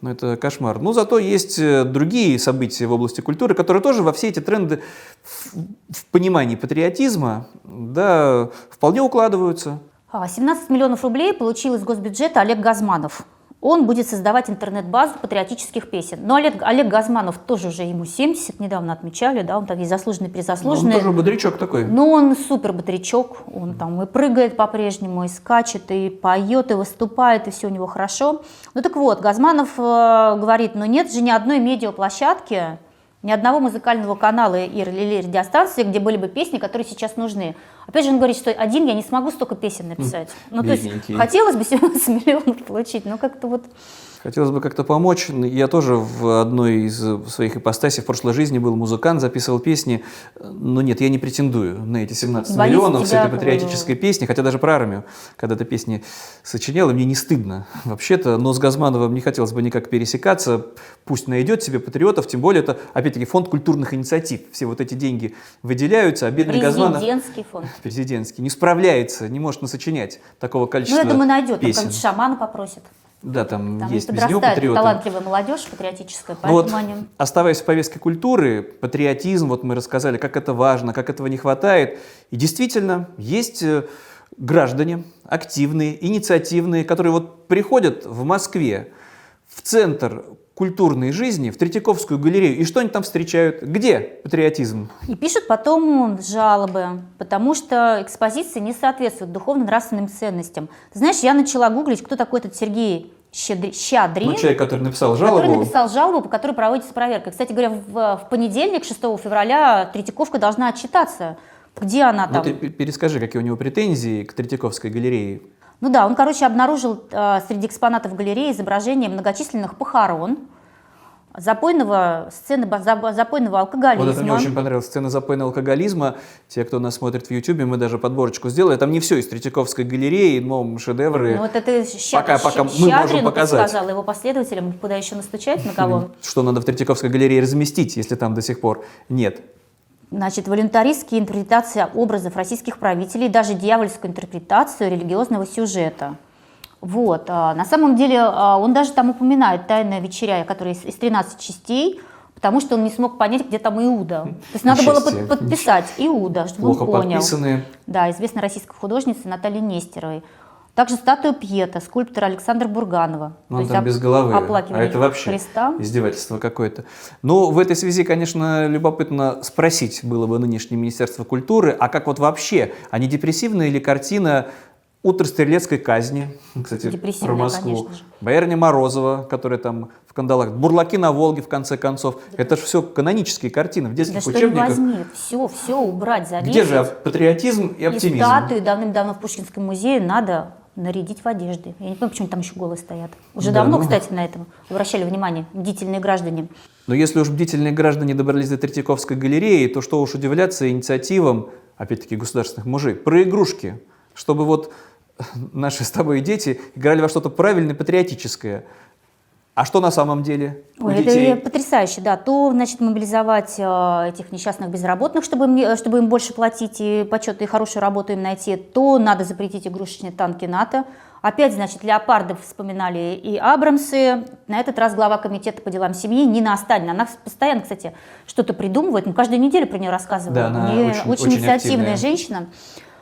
Ну, это кошмар. Но зато есть э, другие события в области культуры, которые тоже во все эти тренды в, понимании патриотизма да, вполне укладываются. А, 17 миллионов рублей получил из госбюджета Олег Газманов. Он будет создавать интернет-базу патриотических песен. Но Олег, Олег Газманов тоже уже ему 70, недавно отмечали, да, он там есть заслуженный, Он призаслуженный. тоже бодрячок такой. Но он супер бодрячок, он там и прыгает по-прежнему, и скачет, и поет, и выступает, и все у него хорошо. Ну так вот, Газманов э, говорит, ну нет же ни одной медиаплощадки, ни одного музыкального канала или, радиостанции, где были бы песни, которые сейчас нужны. Опять же, он говорит, что один я не смогу столько песен написать. Ну, то есть хотелось бы 17 миллионов получить, но как-то вот... Хотелось бы как-то помочь. Я тоже в одной из своих ипостасей в прошлой жизни был музыкант, записывал песни. Но нет, я не претендую на эти 17 Боюсь миллионов с этой патриотической песни, хотя даже про армию, когда эта песни сочинял, и мне не стыдно вообще-то. Но с Газмановым не хотелось бы никак пересекаться. Пусть найдет себе патриотов, тем более это, опять-таки, фонд культурных инициатив. Все вот эти деньги выделяются, а бедный Газманов... Президентский фонд. Президентский. Не справляется, не может насочинять такого Ну, количества я думаю, найдет. Там песен. какого-нибудь шамана попросит. Да, там, Там есть подрастает патриоты. талантливая молодежь патриотическая, Ну вот, поэтому они... оставаясь в повестке культуры, патриотизм, вот мы рассказали, как это важно, как этого не хватает. И действительно, есть э, граждане активные, инициативные, которые вот приходят в Москве в центр культурной жизни, в Третьяковскую галерею, и что они там встречают? Где патриотизм? И пишут потом жалобы, потому что экспозиции не соответствуют духовно-нравственным ценностям. Ты знаешь, я начала гуглить, кто такой этот Сергей Щедри- Щадрин, Ну, человек, который написал который жалобу, написал жалобу, по которой проводится проверка. Кстати говоря, в, в понедельник, 6 февраля, Третьяковка должна отчитаться, где она ну там. ты п- перескажи, какие у него претензии к Третьяковской галерее. Ну да, он, короче, обнаружил э, среди экспонатов галереи изображение многочисленных похорон, запойного, сцены запойного алкоголизма. Вот это мне очень понравилось. Сцена запойного алкоголизма. Те, кто нас смотрит в Ютубе, мы даже подборочку сделали. Там не все из Третьяковской галереи, но шедевры. Ну, вот это Ща- Пока- пока Ща- мы можем показать. сказал его последователям, куда еще настучать, на кого? Что надо в Третьяковской галерее разместить, если там до сих пор нет. Значит, волюнтаристские интерпретации образов российских правителей, даже дьявольскую интерпретацию религиозного сюжета. Вот. а, На самом деле а, он даже там упоминает «Тайная вечеря», которая из из 13 частей, потому что он не смог понять, где там Иуда. То есть надо было себе. под- подписать Иуда, чтобы Плохо он понял. подписанные. Да, известной российской художницы Натальи Нестеровой. Также статуя Пьета, скульптора Александра Бурганова. Ну, он там без головы. А это вообще Христа. издевательство какое-то. Ну, в этой связи, конечно, любопытно спросить было бы нынешнее Министерство культуры, а как вот вообще, а не депрессивная ли картина «Утро стрелецкой казни», кстати, про Москву, конечно. Боярня Морозова, которая там в кандалах, «Бурлаки на Волге», в конце концов. Это же все канонические картины в детских Да что не учебниках. возьми, все, все убрать, завесить. Где же патриотизм и И оптимизм? статуи давным-давно в Пушкинском музее надо нарядить в одежды. Я не понимаю, почему там еще голые стоят. Уже Да, давно, ну. кстати, на этом обращали внимание бдительные граждане. Но если уж бдительные граждане добрались до Третьяковской галереи, то что уж удивляться инициативам, опять-таки, государственных мужей, про игрушки, чтобы вот наши с тобой дети играли во что-то правильное, патриотическое. А что на самом деле у Ой, детей? это потрясающе, да. То, значит, мобилизовать э, этих несчастных безработных, чтобы им, не- чтобы им больше платить и почет, и хорошую работу им найти, то надо запретить игрушечные танки НАТО. Опять, значит, леопардов вспоминали и Абрамсы. На этот раз глава комитета по делам семьи Нина Останина. Она постоянно, кстати, что-то придумывает. Мы каждую неделю про нее рассказываем. Да, она Не- очень- очень инициативная активная. женщина.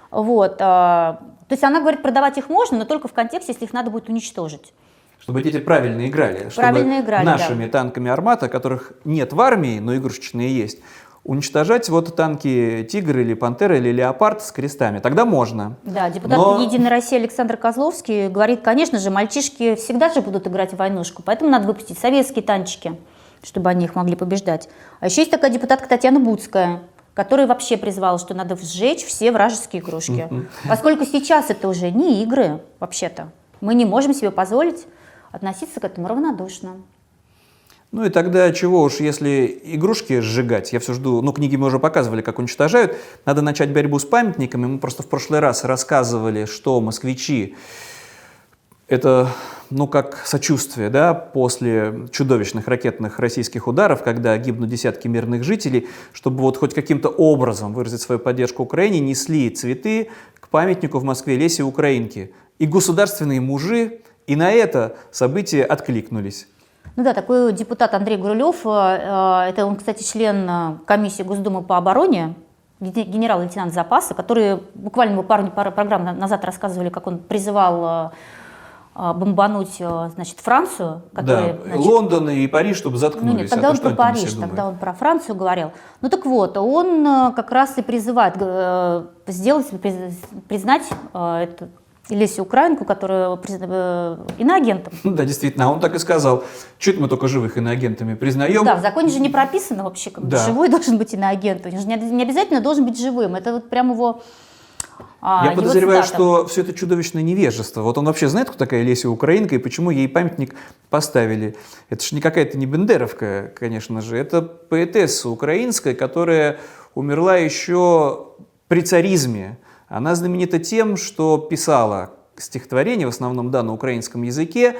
Вот. а, то есть она говорит, продавать их можно, но только в контексте, если их надо будет уничтожить. Чтобы дети правильно играли. Правильно чтобы играли, да. нашими танками «Армата», которых нет в армии, но игрушечные есть, уничтожать вот танки «Тигр» или «Пантера» или «Леопард» с крестами. Тогда можно. Да, депутат Но- Единой России Александр Козловский говорит, конечно же, мальчишки всегда же будут играть в войнушку, поэтому надо выпустить советские танчики, чтобы они их могли побеждать. А еще есть такая депутатка Татьяна Буцкая, которая вообще призвала, что надо сжечь все вражеские игрушки. Поскольку сейчас это уже не игры, вообще-то. Мы не можем себе позволить относиться к этому равнодушно. Ну и тогда чего уж, если игрушки сжигать, я все жду, ну книги мы уже показывали, как уничтожают, надо начать борьбу с памятниками. Мы просто в прошлый раз рассказывали, что москвичи Это, ну, как сочувствие, да, после чудовищных ракетных российских ударов, когда гибнут десятки мирных жителей, чтобы вот хоть каким-то образом выразить свою поддержку Украине, несли цветы к памятнику в Москве Лесе Украинки. И государственные мужи и на это событие откликнулись. Ну да, такой депутат Андрей Гурулев, э, э, это он, кстати, член э, комиссии Госдумы по обороне, генерал-лейтенант запаса, который буквально мы пару, пару программ назад рассказывали, как он призывал бомбануть значит, Францию. Которая, да, значит, Лондон и Париж, чтобы заткнулись. Ну нет, тогда а он про Париж, тогда он про Францию говорил. Ну так вот, он как раз и призывает сделать, признать этот Лесю Украинку, которую э, иноагентом. Ну да, действительно, а он так и сказал. Чуть мы только живых иноагентами признаем. Да, в законе же не прописано вообще, как да. живой должен быть иноагент. Он же не обязательно должен быть живым. Это вот прям его а, Я подозреваю, цитата. что все это чудовищное невежество. Вот он вообще знает, кто такая Леся Украинка и почему ей памятник поставили. Это же не какая-то не Бендеровка, конечно же. Это поэтесса украинская, которая умерла еще при царизме. Она знаменита тем, что писала стихотворения, в основном да, на украинском языке,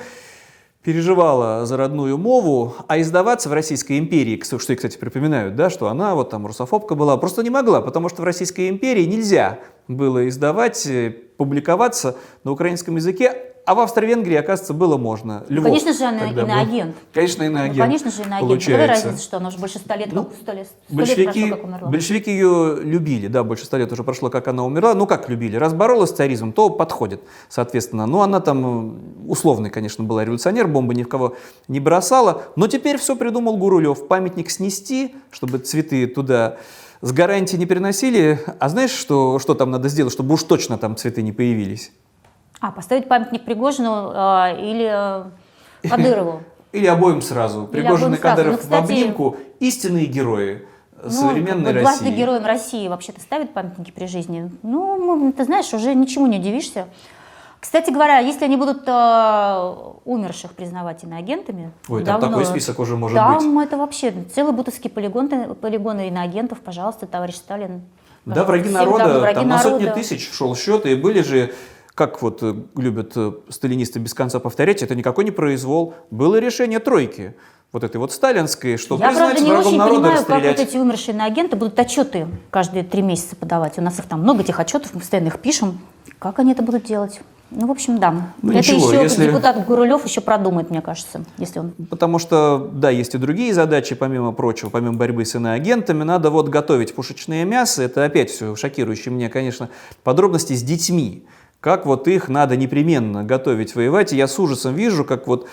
переживала за родную мову, а издаваться в Российской империи, что и, кстати, припоминают, да, что она вот там русофобка была, просто не могла, потому что в Российской империи нельзя было издавать, э, публиковаться на украинском языке, а в Австро-Венгрии, оказывается, было можно. Львов, конечно же, она иноагент. Конечно, иноагент. Ну, конечно же, иноагент. Получается. Какая разница, что она уже больше ста лет, ну, сто лет, сто большевики, лет прошло, как умерла? Большевики ее любили, да, больше ста лет уже прошло, как она умерла. Ну, как любили? Раз боролась с царизмом, то подходит, соответственно. Ну, она там условный, конечно, была революционер, бомбы ни в кого не бросала. Но теперь все придумал Гурулев. Памятник снести, чтобы цветы туда с гарантией не переносили. А знаешь, что, что там надо сделать, чтобы уж точно там цветы не появились? А, поставить памятник Пригожину э, или э, Кадырову? Или обоим сразу. Пригожин и Кадыров ну, в обнимку. Истинные герои ну, современной России. Дважды героям России вообще-то ставят памятники при жизни. Ну, ты знаешь, уже ничему не удивишься. Кстати говоря, если они будут э, умерших признавать иноагентами... Ой, там давно, такой список уже может там быть. Там это вообще целый бутовский полигон, полигоны иноагентов, пожалуйста, товарищ Сталин. Да, враги народа, враги там народа. на сотни тысяч шел счет, и были же как вот э, любят э, сталинисты без конца повторять, это никакой не произвол. Было решение тройки вот этой вот сталинской, что Я, признать правда, не врагом очень народа понимаю, расстрелять. как вот эти умершие на агенты будут отчеты каждые три месяца подавать. У нас их там много, этих отчетов, мы постоянно их пишем. Как они это будут делать? Ну, в общем, да. Ну, это ничего, еще если... депутат Гурулев еще продумает, мне кажется, если он... Потому что, да, есть и другие задачи, помимо прочего, помимо борьбы с иноагентами, надо вот готовить пушечное мясо. Это опять все шокирующие мне, конечно, подробности с детьми как вот их надо непременно готовить воевать. И я с ужасом вижу, как вот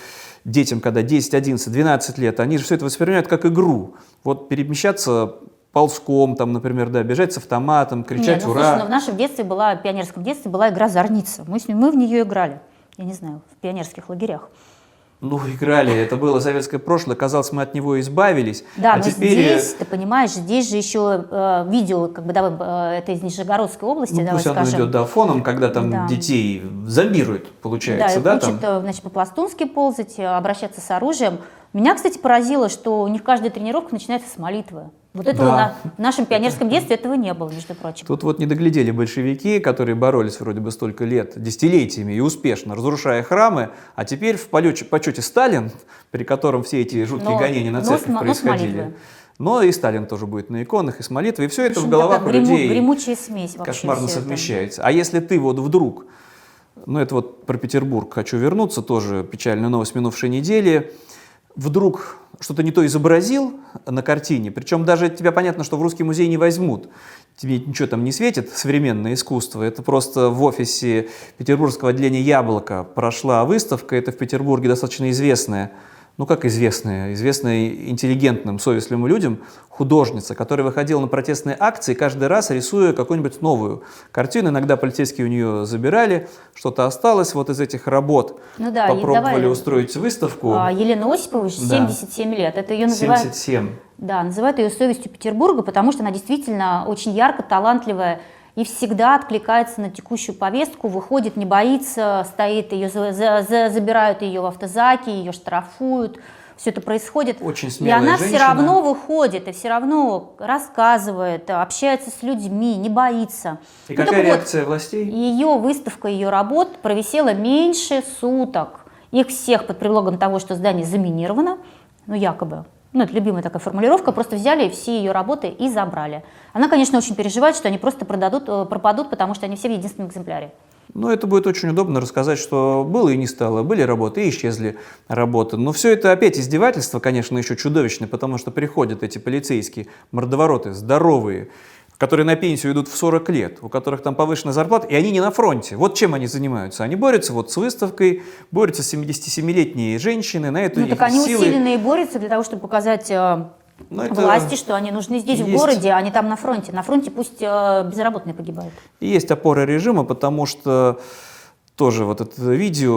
детям, когда 10, 11, 12 лет, они же все это воспринимают как игру. Вот перемещаться ползком, там, например, да, бежать с автоматом, кричать Нет, ну, «Ура!». Слушай, но в нашем детстве была, в пионерском детстве была игра «Зорница». Мы, с ним, мы в нее играли, я не знаю, в пионерских лагерях. Ну, играли, это было советское прошлое, казалось, мы от него избавились. Да, а но теперь... здесь, ты понимаешь, здесь же еще э, видео, как бы, давай, э, это из Нижегородской области, ну, давай пусть скажем. оно идет, да, фоном, когда там да. детей зомбируют, получается, да? Да, учат, там? Э, значит, по-пластунски ползать, э, обращаться с оружием. Меня, кстати, поразило, что у них каждая тренировка начинается с молитвы. Вот этого да. на, в нашем пионерском детстве этого не было, между прочим. Тут вот не доглядели большевики, которые боролись вроде бы столько лет, десятилетиями и успешно, разрушая храмы, а теперь в полете, почете Сталин, при котором все эти жуткие но, гонения на церковь но, происходили. Но, но и Сталин тоже будет на иконах, и с молитвой, и все это в головах у людей гремучая смесь кошмарно совмещается. Это. А если ты вот вдруг, ну это вот про Петербург хочу вернуться, тоже печальная новость минувшей недели, вдруг что-то не то изобразил на картине, причем даже тебя понятно, что в русский музей не возьмут, тебе ничего там не светит, современное искусство, это просто в офисе петербургского отделения «Яблоко» прошла выставка, это в Петербурге достаточно известная, ну как известная, известная интеллигентным, совестливым людям, художница, которая выходила на протестные акции, каждый раз рисуя какую-нибудь новую картину. Иногда полицейские у нее забирали, что-то осталось вот из этих работ. Ну да, Попробовали давай, устроить выставку. А, Елена Осипова, 77 да. лет. Это ее называют... 77. Да, называют ее совестью Петербурга, потому что она действительно очень ярко, талантливая и всегда откликается на текущую повестку, выходит, не боится, стоит, ее за, за, забирают ее в автозаки, ее штрафуют. все это происходит. Очень И смелая она все женщина. равно выходит и все равно рассказывает, общается с людьми, не боится. И Ну, какая вот, реакция властей? ее выставка, ее работ провисела меньше суток. Их всех под предлогом того, что здание заминировано, ну якобы, ну это любимая такая формулировка, просто взяли все ее работы и забрали. Она, конечно, очень переживает, что они просто продадут, э, пропадут, потому что они все в единственном экземпляре. Ну, это будет очень удобно рассказать, что было и не стало. Были работы и исчезли работы. Но все это опять издевательство, конечно, еще чудовищное, потому что приходят эти полицейские мордовороты, здоровые, которые на пенсию идут в 40 лет, у которых там повышенная зарплата, и они не на фронте. Вот чем они занимаются. Они борются вот с выставкой, борются с 77-летние женщины, на это Ну так они силы. усиленно и борются для того, чтобы показать э, Ну, это власти, что они нужны здесь, в есть- городе, а не там на фронте. На фронте пусть э, безработные погибают. Есть опора режима, потому что тоже вот это видео,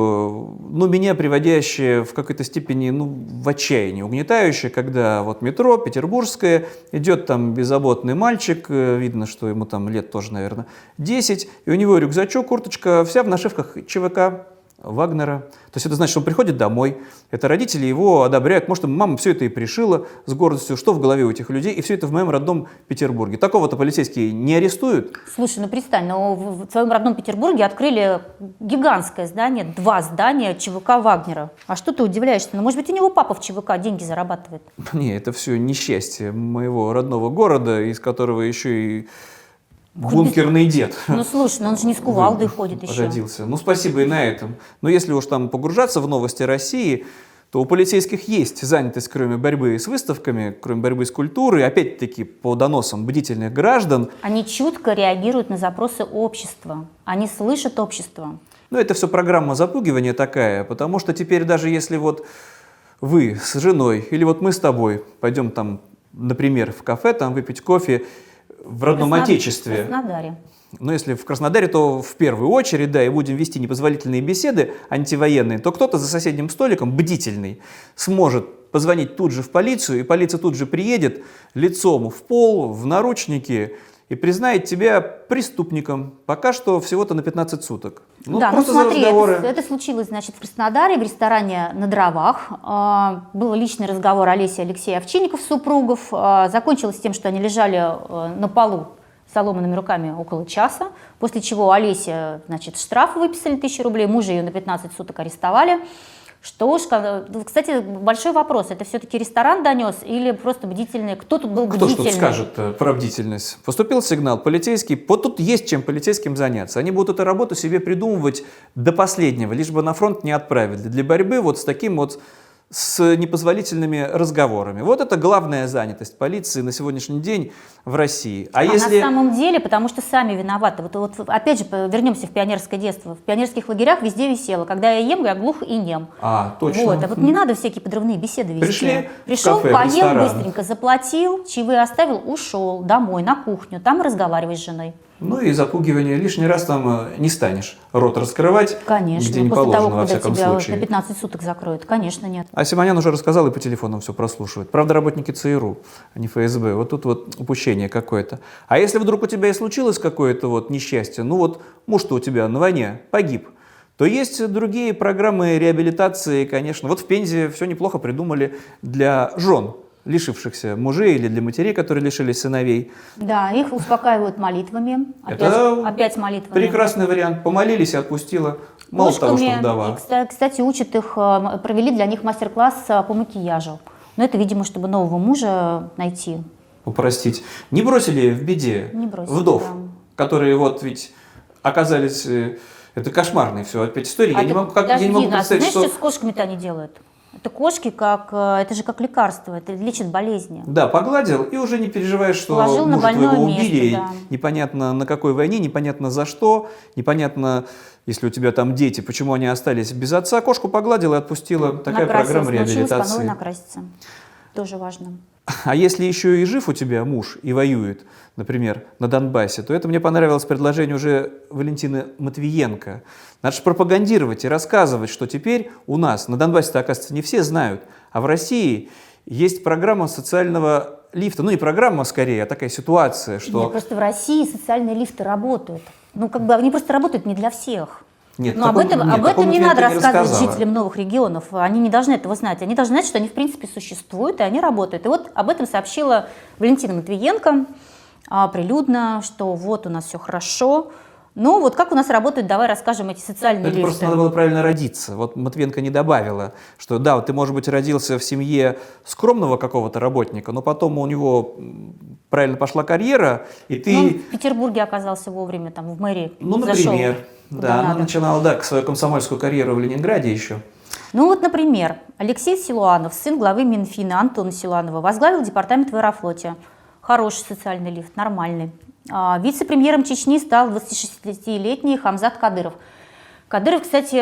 ну, меня приводящее в какой-то степени, ну, в отчаяние, угнетающее, когда вот метро петербургское, идет там беззаботный мальчик, э, видно, что ему там лет тоже, наверное, 10, и у него рюкзачок, курточка, вся в нашивках ЧВК, Вагнера. То есть это значит, что он приходит домой, это родители его одобряют, может, мама все это и пришила с гордостью, что в голове у этих людей, и все это в моем родном Петербурге. Такого-то полицейские не арестуют, Слушай, ну представь, но в, твоем родном Петербурге открыли гигантское здание, два здания ЧВК Вагнера. А что ты удивляешься? Ну, может быть, у него папа в ЧВК деньги зарабатывает. Не, это все несчастье моего родного города, из которого еще и бункерный дед Ну, слушай, ну он же не с кувалдой ходит еще. родился. Ну, спасибо и на этом. Но если уж там погружаться в новости России, то у полицейских есть занятость, кроме борьбы с выставками, кроме борьбы с культурой, опять-таки по доносам бдительных граждан. Они чутко реагируют на запросы общества. Они слышат общество. Ну, это все программа запугивания такая, потому что теперь даже если вот вы с женой или вот мы с тобой пойдем там, например, в кафе, там выпить кофе в родном Краснод- В отечестве, Краснодаре. но если в Краснодаре, то в первую очередь, да, и будем вести непозволительные беседы антивоенные, то кто-то за соседним столиком, бдительный, сможет позвонить тут же в полицию, и полиция тут же приедет лицом в пол, в наручники, и признает тебя преступником. Пока что всего-то на 15 суток. Ну, да, ну просто за смотри, разговоры. это, это случилось, значит, в Краснодаре, в ресторане на дровах. А, Был личный разговор Олеси и Алексея Овчинников, супругов. А, Закончилось тем, что они лежали э, на полу соломанными руками около часа, после чего Олеся, значит, штраф выписали 1000 рублей, мужа ее на 15 суток арестовали. Что ж, ка- кстати, большой вопрос, это все-таки ресторан донес или просто бдительный? Кто тут был Кто бдительный? тут скажет э, про бдительность? Поступил сигнал, полицейский, вот тут есть чем полицейским заняться. Они будут эту работу себе придумывать до последнего, лишь бы на фронт не отправили. Для борьбы вот с таким вот с непозволительными разговорами. Вот это главная занятость полиции на сегодняшний день в России. А, А если... на самом деле, потому что сами виноваты. Вот, вот опять же, вернемся в пионерское детство. В пионерских лагерях везде висело. Когда я ем, я глух и нем. А, точно. Вот, а вот не надо всякие подрывные беседы вести. Пришли Пришел, кафе, поел быстренько, заплатил, чаевые оставил, ушел домой, на кухню, там разговаривай с женой. Ну и запугивание лишний раз там э, не станешь рот раскрывать, Конечно, где не после положено, того, во всяком тебя случае. на 15 суток закроют. Конечно, нет. А Симонян уже рассказал и по телефону все прослушивает. Правда, работники ЦРУ, а не ФСБ. Вот тут вот упущение какое-то. А если вдруг у тебя и случилось какое-то вот несчастье, ну вот муж-то у тебя на войне погиб, то есть другие программы реабилитации, конечно. Вот в Пензе все неплохо придумали для жен, лишившихся мужей или для матерей, которые лишились сыновей. Да, их успокаивают молитвами. Опять, Это опять молитвами. Прекрасный вариант. Помолились и отпустила. Мало того, что Ложками. вдова. Кстати, учат их, э, провели для них мастер-класс э, по макияжу. Но это, видимо, чтобы нового мужа найти. упростить, не бросили в беде Не бросили, вдов, да. которые вот ведь оказались... э, Это кошмарные все опять истории. А я, не это- могу, как, я не могу представить, знаешь, что... что с кошками-то они делают? Это кошки, как, э, это же как лекарство, это лечит болезни. Да, погладил, и уже не переживаешь, что Положил на мужа больное твоего место, убили. да. Непонятно на какой войне, непонятно за что, непонятно, если у тебя там дети, почему они остались без отца. Кошку погладила и отпустила. Такая Накрасилась, программа реабилитации. накраситься. Тоже важно. А если еще и жив у тебя муж и воюет, например, на Донбассе, то это мне понравилось предложение уже Валентины Матвиенко. Надо же пропагандировать и рассказывать, что теперь у нас, на Донбассе-то, оказывается, не все знают, а в России есть программа социального лифта. Ну, не программа скорее, а такая ситуация, Нет, что... просто в России социальные лифты работают. Ну, как бы они просто работают не для всех. Нет, Но об этом, нет, об этом не надо рассказывать рассказала. жителям новых регионов. Они не должны этого знать. Они должны знать, что они в принципе существуют, и они работают. И вот об этом сообщила Валентина Матвиенко а, прилюдно, что вот у нас все хорошо. Ну вот как у нас работают, давай расскажем эти социальные Это просто лифты. надо было правильно родиться. Вот Матвенко не добавила, что да, вот ты, может быть, родился в семье скромного какого-то работника, но потом у него правильно пошла карьера, и ты, Ну, в Петербурге оказался вовремя, там, в мэрии. ну, зашел например, куда да, она надо. начинала, да, свою комсомольскую карьеру в Ленинграде еще. Ну вот, например, Алексей Силуанов, сын главы Минфина Антона Силуанова, возглавил департамент в Аэрофлоте. Хороший социальный лифт, нормальный. А, Вице-премьером Чечни стал 26-летний Хамзат Кадыров. Кадыров, кстати,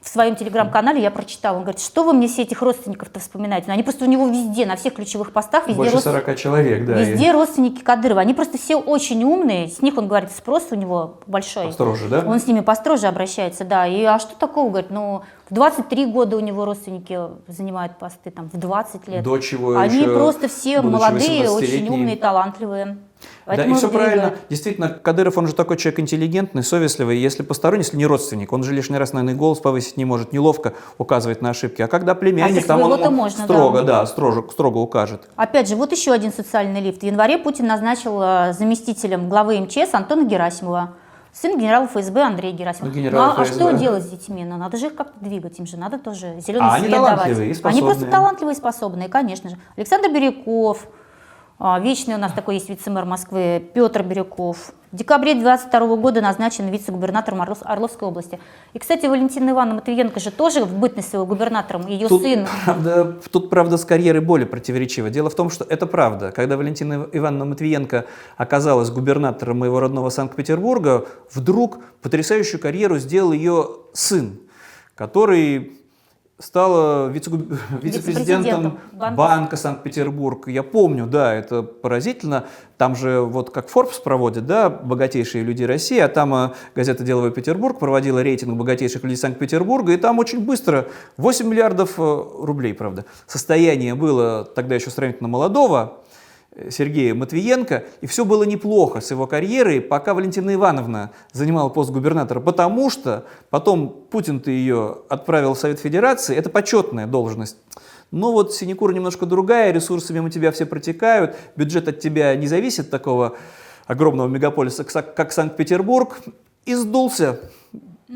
в своем телеграм-канале я прочитала, он говорит, что вы мне все этих родственников-то вспоминаете? Ну, они просто у него везде, на всех ключевых постах, везде, Больше род- 40 человек, да. и везде родственники Кадырова. Они просто все очень умные, с них, он говорит, спрос у него большой. Построже, да? Он с ними построже обращается, да. И а что такого, говорит, ну, в 23 года у него родственники занимают посты, там, в 20 лет. До чего Они еще, просто все молодые, очень 18-летние. умные, талантливые. Да, Поэтому и все правильно. Действительно, Кадыров, он же такой человек интеллигентный, совестливый. Если посторонний, если не родственник, он же лишний раз, наверное, голос повысить не может, неловко указывать на ошибки. А когда племянник, А там он ему можно, строго, да. да, строго, строго укажет. Опять же, вот еще один социальный лифт. В январе Путин назначил э, заместителем главы МЧС Антона Герасимова. Сын генерала ФСБ Андрей Герасимов. Ну, генерал а, а ФСБ. что делать с детьми? Ну, надо же их как-то двигать, им же надо тоже зеленый А они свет давать. талантливые и Они просто талантливые и способные, конечно же. Александр Бирюков, а, вечный у нас такой есть вице-мэр Москвы, Петр Бирюков. В декабре 2022 года назначен вице-губернатором Орлов- Орловской области. И, кстати, Валентина Ивановна Матвиенко же тоже в бытность своего губернатором, ее Тут, сын. правда, тут, правда, с карьерой более противоречиво. Дело в том, что это правда. Когда Валентина Ивановна Матвиенко оказалась губернатором моего родного Санкт-Петербурга, вдруг потрясающую карьеру сделал ее сын, который стал вице-губ- вице-президентом Банка. банка Санкт-Петербург. Я помню, да, это поразительно. Там же вот как Forbes проводит, да, богатейшие люди России, а там э, газета «Деловой Петербург» проводила рейтинг богатейших людей Санкт-Петербурга, и там очень быстро 8 миллиардов э, рублей, правда, состояние было тогда еще сравнительно молодого, Сергея Матвиенко, и все было неплохо с его карьерой, пока Валентина Ивановна занимала пост губернатора, потому что потом Путин-то ее отправил в Совет Федерации, это почетная должность. Но вот синекура немножко другая, ресурсы мимо тебя все протекают, бюджет от тебя не зависит такого огромного мегаполиса, как Санкт-Петербург, и сдулся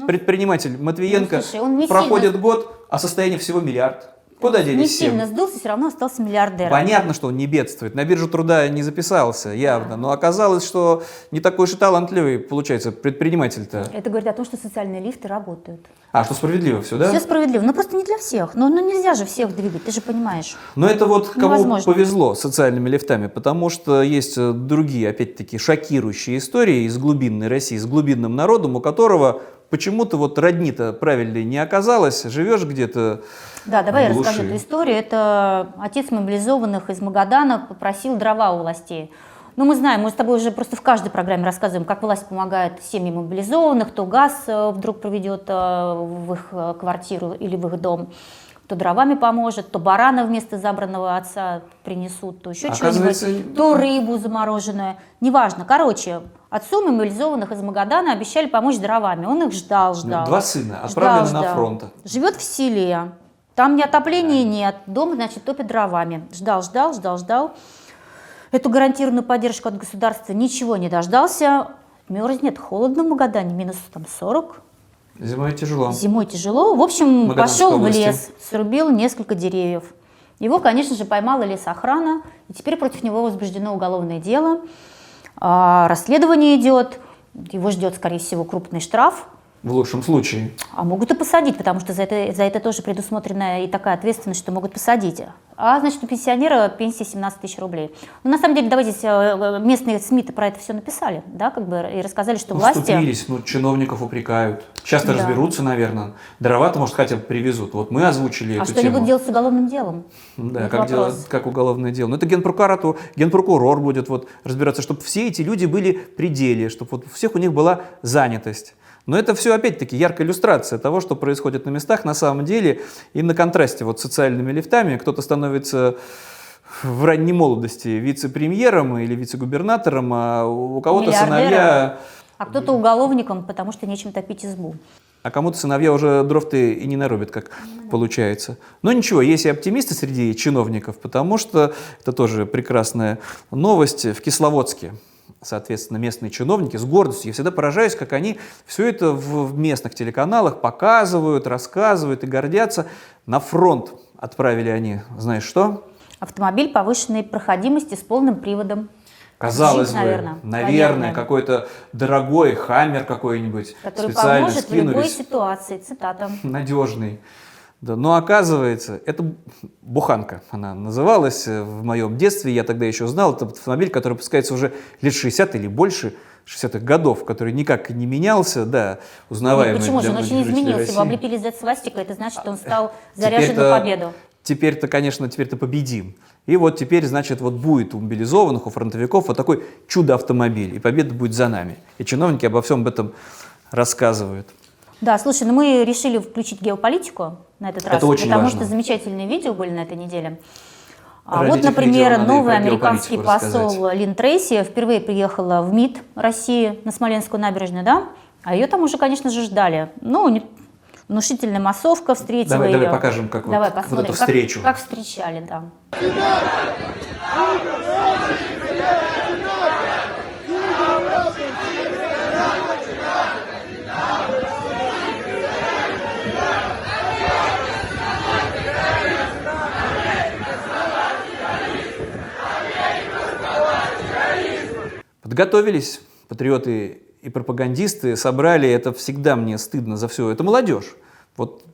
предприниматель Матвиенко. ну, слушай, проходит сильно- год, а состояние всего миллиард. Куда Не делись все? сильно сдулся, все равно остался миллиардером. Понятно, что он не бедствует. На биржу труда не записался, явно. Но оказалось, что не такой уж и талантливый, получается, предприниматель-то. Это говорит о том, что социальные лифты работают. А, что справедливо все, да? Все справедливо, но просто не для всех. Ну, ну нельзя же всех двигать, ты же понимаешь. Но это вот кому Невозможно. повезло с социальными лифтами, потому что есть э, другие, опять-таки, шокирующие истории из глубинной России, с глубинным народом, у которого почему-то вот родни-то правильной не оказалось, живешь где-то Да, давай я расскажу эту историю. Это отец мобилизованных из Магадана попросил дрова у властей. Ну, мы знаем, мы с тобой уже просто в каждой программе рассказываем, как власть помогает семьям мобилизованных, то газ э, вдруг проведет э, в их э, квартиру или в их дом, то дровами поможет, то барана вместо забранного отца принесут, то еще что-нибудь, то рыбу замороженную. Неважно. Короче, отцу мобилизованных из Магадана обещали помочь дровами. Он их ждал, ждал. Два сына, отправлены Ждал, на ждал. фронт. Живет в селе. Там ни отопления нет. Дом, значит, топит дровами. Ждал, ждал, ждал, ждал. Эту гарантированную поддержку от государства ничего не дождался. Мерзнет, холодно в Магадане, минус там 40. Зимой тяжело. Зимой тяжело. В общем, Магаданской пошел в лес, срубил несколько деревьев. Его, конечно же, поймала лесохрана, и теперь против него возбуждено уголовное дело. А, расследование идет, его ждет, скорее всего, крупный штраф. В лучшем случае. А могут и посадить, потому что за это, за это тоже предусмотрена и такая ответственность, что могут посадить. А значит, у пенсионера пенсия 17 тысяч рублей. Ну, на самом деле, давайте здесь э, местные СМИ-то про это все написали, да, как бы, и рассказали, что Ну, власти... вступились, ну, чиновников упрекают. Сейчас-то Да. разберутся, наверное. Дрова-то, может, хотя бы привезут. Вот мы озвучили А эту что они тему. будут делать с уголовным делом? Да, как, делать, как уголовное дело. Ну, это генпрокуратура, генпрокурор будет вот разбираться, чтобы все эти люди были при деле, чтобы вот у всех у них была занятость. Но это все, опять-таки, яркая иллюстрация того, что происходит на местах на самом деле. И на контрасте вот с социальными лифтами кто-то становится в ранней молодости вице-премьером или вице-губернатором, а у кого-то сыновья А кто-то уголовником, потому что нечем топить избу. А кому-то сыновья уже дров-то и не нарубят, как получается. Но ничего, есть и оптимисты среди чиновников, потому что это тоже прекрасная новость. В Кисловодске, соответственно, местные чиновники с гордостью, я всегда поражаюсь, как они все это в местных телеканалах показывают, рассказывают и гордятся. На фронт отправили они, знаешь что? Автомобиль повышенной проходимости с полным приводом. Казалось Жить, бы, наверное, наверное, наверное. какой-то дорогой хаммер какой-нибудь, Который специально поможет в любой скинулись. ситуации. Цитата. надежный. Да, но оказывается, это буханка, она называлась э, в моем детстве, я тогда еще знал, это автомобиль, который выпускается уже лет 60 или больше, 60-х годов, который никак не менялся, да, узнаваемый Нет, почему же? Он очень изменился. Его России. облепили Z свастикой, это значит, он стал заряжен на победу. Теперь-то, конечно, теперь-то победим. И вот теперь, значит, вот будет у мобилизованных, у фронтовиков вот такой чудо-автомобиль, и победа будет за нами. И чиновники обо всем об этом рассказывают. Да, слушай, ну мы решили включить геополитику на этот раз, Это очень потому важно. что замечательные видео были на этой неделе. А вот, например, новый американский посол рассказать. Лин Трейси впервые приехала в МИД России на Смоленскую набережную, да? А ее там уже, конечно же, ждали. Ну, не- внушительная массовка встретила Давай, ее. давай покажем, как вот- Давай вот посмотрим, эту как- встречу. Как, встречали, да. Подготовились патриоты и пропагандисты, собрали, это всегда мне стыдно за все, это молодежь. Вот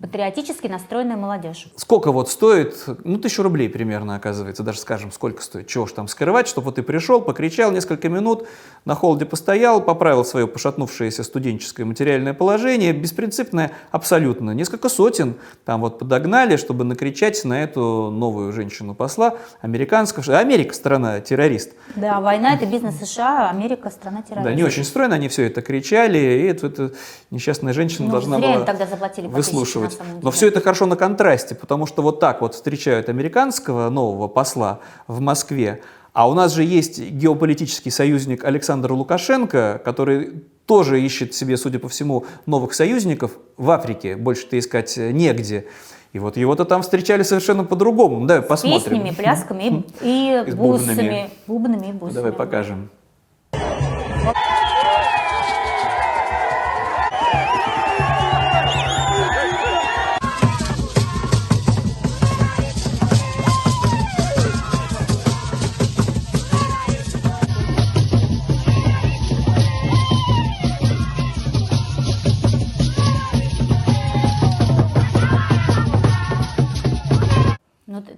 Патриотически настроенная молодежь. сколько вот стоит, ну, тысячу рублей примерно, оказывается, даже скажем, сколько стоит, чего ж там скрывать, чтобы вот ты пришел, покричал несколько минут, на холоде постоял, поправил свое пошатнувшееся студенческое материальное положение, беспринципное абсолютно, несколько сотен там вот подогнали, чтобы накричать на эту новую женщину-посла американского, Америка страна террорист, Да, война это бизнес США, Америка страна Да, террористов. не очень стройно они все это кричали, и эту, эту несчастная женщина Ну, должна была тогда заплатили выслушивать. Самом Но все это хорошо на контрасте, потому что вот так вот встречают американского нового посла в Москве, а у нас же есть геополитический союзник Александр Лукашенко, который тоже ищет себе, судя по всему, новых союзников в Африке, больше-то искать негде. И вот его-то там встречали совершенно по-другому. Да, С посмотрим. песнями, плясками и, И и с бусами. бубнами. Бубнами и бусами. Давай покажем.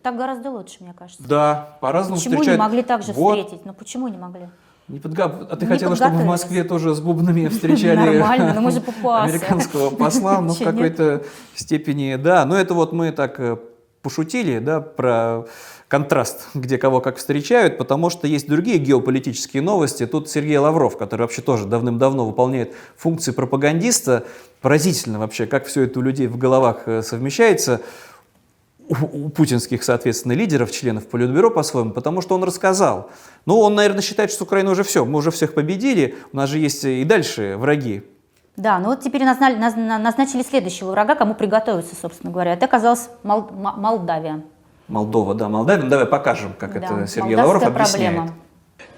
Так гораздо лучше, мне кажется. Да, по-разному Почему встречают. не могли так же Вот. встретить? Ну почему не могли? Не подга- А ты Не хотела, чтобы в. Москве тоже с бубнами встречали Нормально, но мы же папуасы. американского посла? Ну, в какой-то степени, да. Но это вот мы так э, пошутили, да, про контраст, где кого как встречают, потому что есть другие геополитические новости. Тут Сергей Лавров, который вообще тоже давным-давно выполняет функции пропагандиста. Поразительно вообще, как все это у людей в головах э, совмещается у, у путинских, соответственно, лидеров, членов Политбюро по-своему, потому что он рассказал. Ну, он, наверное, считает, что с Украиной уже все, мы уже всех победили, у нас же есть и дальше враги. Да, ну вот теперь назна- назна- назначили следующего врага, кому приготовиться, собственно говоря. Это оказалась Мол- Молдавия. Молдова, да, Молдавия. Ну, давай покажем, как Да, это Сергей Лавров объясняет. проблема.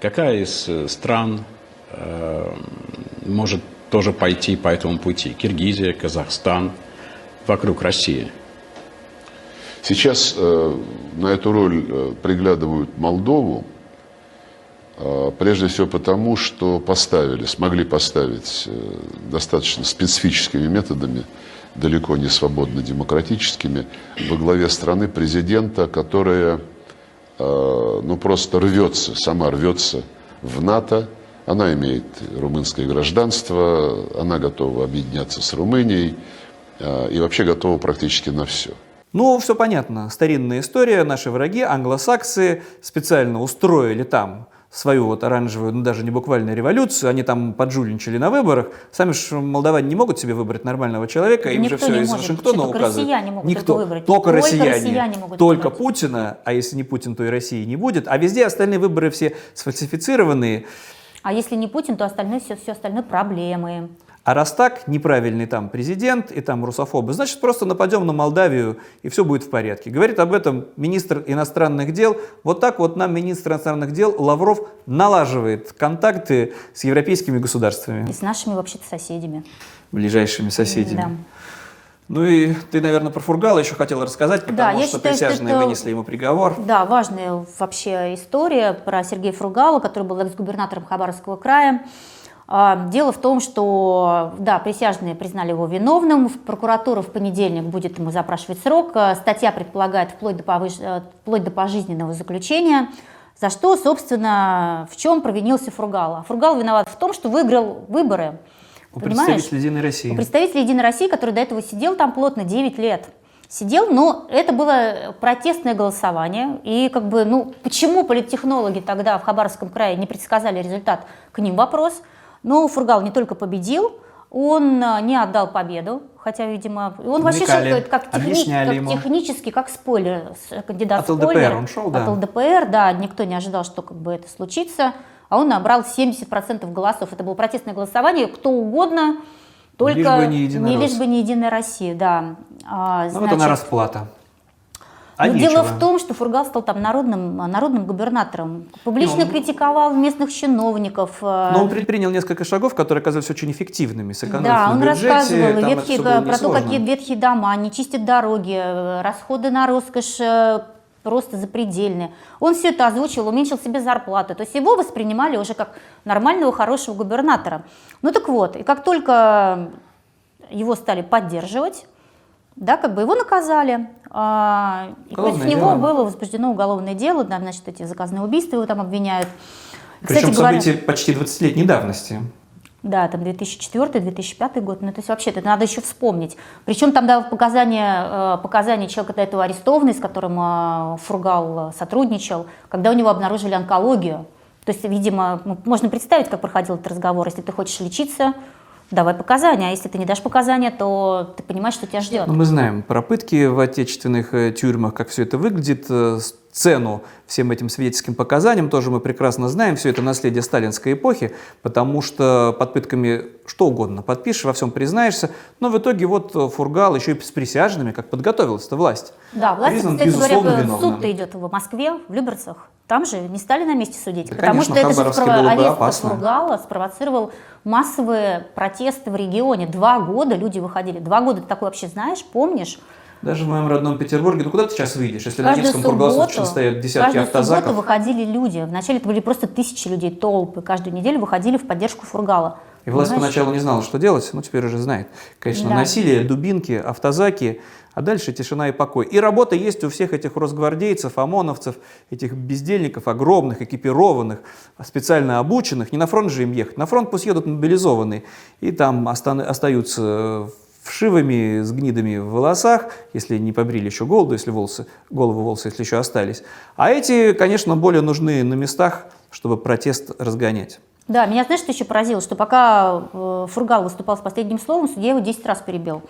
Какая из э, стран э, может тоже пойти по этому пути? Киргизия, Казахстан, вокруг России. Сейчас э, на эту роль э, приглядывают Молдову, э, прежде всего потому, что поставили, смогли поставить достаточно специфическими методами, далеко не свободно демократическими, во главе страны президента, которая ну, просто рвется, сама рвется в НАТО. Она имеет румынское гражданство, она готова объединяться с Румынией и вообще готова практически на все. Ну, все понятно. Старинная история. Наши враги, англосаксы, специально устроили там свою вот оранжевую, ну даже не буквально революцию, они там поджульничали на выборах. Сами же молдаване не могут себе выбрать нормального человека, им Никто же все не из может. Вашингтона Только указывают. россияне могут Никто, это выбрать. только, Только россияне, россияне могут только выбрать. Путина, а если не Путин, то и России не будет, а везде остальные выборы все сфальсифицированные. А если не Путин, то остальное все, все остальное проблемы. А раз так, неправильный там президент и там русофобы, значит, просто нападем на Молдавию, и все будет в порядке. Говорит об этом министр иностранных дел. Вот так вот нам министр иностранных дел Лавров налаживает контакты с европейскими государствами. И с нашими вообще-то соседями. Ближайшими соседями. Да. Ну и ты, наверное, про Фургала еще хотела рассказать, потому Да, я что считаю, что присяжные это- вынесли ему приговор. Да, важная вообще история про Сергея Фругала, который был экс-губернатором Хабаровского края. А, Дело в том, что, да, присяжные признали его виновным, прокуратура в понедельник будет ему запрашивать срок, А, статья предполагает вплоть до, повыш- э, вплоть до пожизненного заключения, за что, собственно, в чем провинился Фругал. А Фругал виноват в том, что выиграл выборы. У Понимаешь? представителей Единой России. У представителя Единой России, который до этого сидел там плотно 9 лет. Сидел, но это было протестное голосование. И как бы, ну, почему политтехнологи тогда в Хабаровском крае не предсказали результат, к ним вопрос. Но Фургал не только победил, он а, не отдал победу, хотя, видимо, он вообще шел как, техни- как ему. технически, как спойлер, с- кандидат От в ЛДПР спойлер. он шел, да. От ЛДПР, да, никто не ожидал, что как бы это случится. А он набрал 70% голосов. Это было протестное голосование, кто угодно, только Лишь бы не Единая лишь бы не Единая Россия, да. А, Ну вот она значит, расплата. А но нечего. дело в том, что Фургал стал там народным, народным губернатором. Публично Ну, критиковал местных чиновников. э, Но он предпринял несколько шагов, которые оказались очень эффективными, сэкономив Да, он бюджете, рассказывал там ветхие, про то, какие ветхие дома, не чистят дороги, э, расходы на роскошь э, просто запредельные. Он все это озвучил, уменьшил себе зарплату. То есть его воспринимали уже как нормального, хорошего губернатора. Ну так вот, и как только его стали поддерживать, да, как бы его наказали. а, и против Уголовное него дело. было возбуждено уголовное дело, да, значит, эти заказные убийства его там обвиняют. Причем говоря- события почти 20-летней давности. да, там 2004-2005 год, ну то есть вообще это надо еще вспомнить. Причем там дал показания, э, показания человека до этого арестованный, с которым э, Фургал э, сотрудничал, когда у него обнаружили онкологию. То есть, видимо, можно представить, как проходил этот разговор. Если ты хочешь лечиться, давай показания, а если ты не дашь показания, то ты понимаешь, что тебя ждет. Ну, мы знаем про пытки в отечественных э, тюрьмах, как все это выглядит, э, цену всем этим свидетельским показаниям тоже мы прекрасно знаем. Все это наследие сталинской эпохи, потому что под пытками что угодно подпишешь, во всем признаешься. Но в итоге вот э, Фургал еще и с присяжными, как подготовилась-то власть. Да, власть, Признан, кстати говоря, суд-то идет в Москве, в Люберцах. Там же не стали на месте судить. Да, потому конечно, что это же спрово- арест. Фургала спровоцировал массовые протесты в регионе. Два года люди выходили. Два года ты такой вообще знаешь, помнишь? Даже в моем родном Петербурге, ну куда ты сейчас выйдешь, если на Каждую Невском круглосуточно стоят десятки каждую автозаков? субботу выходили люди. Вначале это были просто тысячи людей, толпы. Каждую неделю выходили в поддержку Фургала. И власть Понимаешь? поначалу не знала, что делать, но теперь уже знает. Конечно, Да. насилие, дубинки, автозаки, а дальше тишина и покой. И работа есть у всех этих росгвардейцев, ОМОНовцев, этих бездельников огромных, экипированных, специально обученных. Не на фронт же им ехать. На фронт пусть едут мобилизованные. И там остаются вшивыми, с гнидами в волосах, если не побрили еще голову, если волосы, голову волосы, если еще остались. А эти, конечно, более нужны на местах, чтобы протест разгонять. Да, меня знаешь, что еще поразило? Что пока э, Фургал выступал с последним словом, судья его 10 раз перебил.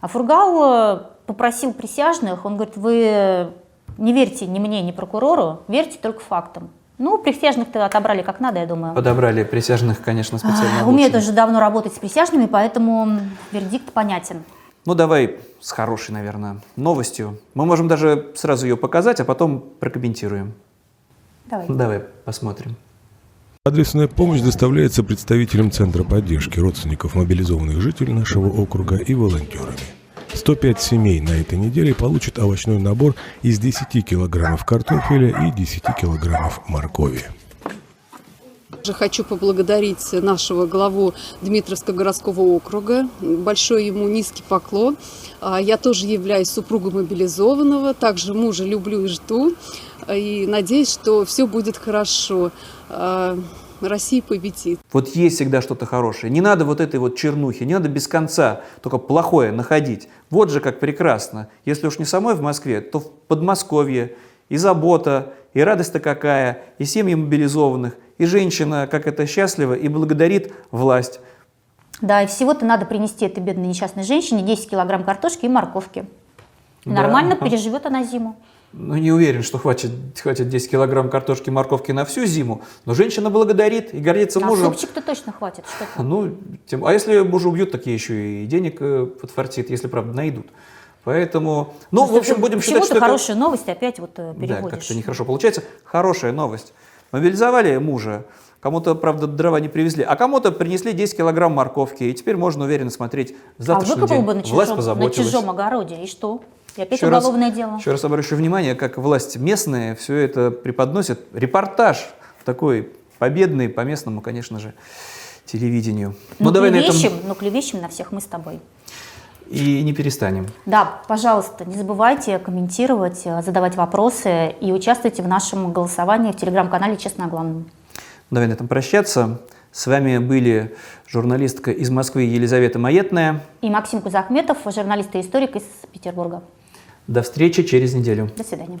А Фургал э, попросил присяжных, он говорит, вы не верьте ни мне, ни прокурору, верьте только фактам. Ну, присяжных-то отобрали как надо, я думаю. Подобрали присяжных, конечно, специально А, Умеют обученных. уже давно работать с присяжными, поэтому вердикт понятен. Ну, давай с хорошей, наверное, новостью. Мы можем даже сразу ее показать, а потом прокомментируем. Давай. Давай посмотрим. Адресная помощь доставляется представителям Центра поддержки родственников мобилизованных жителей нашего округа и волонтерами. 105 семей на этой неделе получат овощной набор из 10 килограммов картофеля и 10 килограммов моркови. Также хочу поблагодарить нашего главу Дмитровского городского округа. Большой ему низкий поклон. А, Я тоже являюсь супругой мобилизованного, также мужа люблю и жду. А, И надеюсь, что все будет хорошо. Россия победит. Вот есть всегда что-то хорошее. Не надо вот этой вот чернухи, не надо без конца только плохое находить. Вот же как прекрасно. Если уж не самой в Москве, то в Подмосковье и забота, и радость-то какая, и семьи мобилизованных, и женщина, как это счастлива, и благодарит власть. Да, и всего-то надо принести этой бедной несчастной женщине 10 килограмм картошки и морковки. Да. Нормально переживет она зиму. Ну, не уверен, что хватит, хватит 10 килограмм картошки, морковки на всю зиму, но женщина благодарит и гордится А мужем. супчик-то точно хватит. Что ты? Ну, тем, а если мужа убьют, так ей еще и денег э, подфартит, если, правда, найдут. Поэтому, ну, в Просто общем, будем считать, что это- хорошую новость опять вот э, Да, переводишь. как-то нехорошо получается. Хорошая новость. Мобилизовали мужа, кому-то, правда, дрова не привезли, а кому-то принесли 10 килограмм морковки, и теперь можно уверенно смотреть а завтрашний выкопал день. бы на Власть чужом, на чужом огороде, и что? И опять Еще раз- уголовное дело. Еще раз обращу внимание, как власть местная все это преподносит. Репортаж такой победный по местному, конечно же, телевидению. Ну, Ну, давай на клевещем, этом ну, клевещем на всех мы с тобой. и не перестанем. Да, пожалуйста, не забывайте комментировать, э, задавать вопросы и участвуйте в нашем голосовании в телеграм-канале «Честно о главном». Давай на этом прощаться. С вами были журналистка из Москвы Елизавета Маетная. И Максим Кузахметов, журналист и историк из Петербурга. До встречи через неделю. До свидания.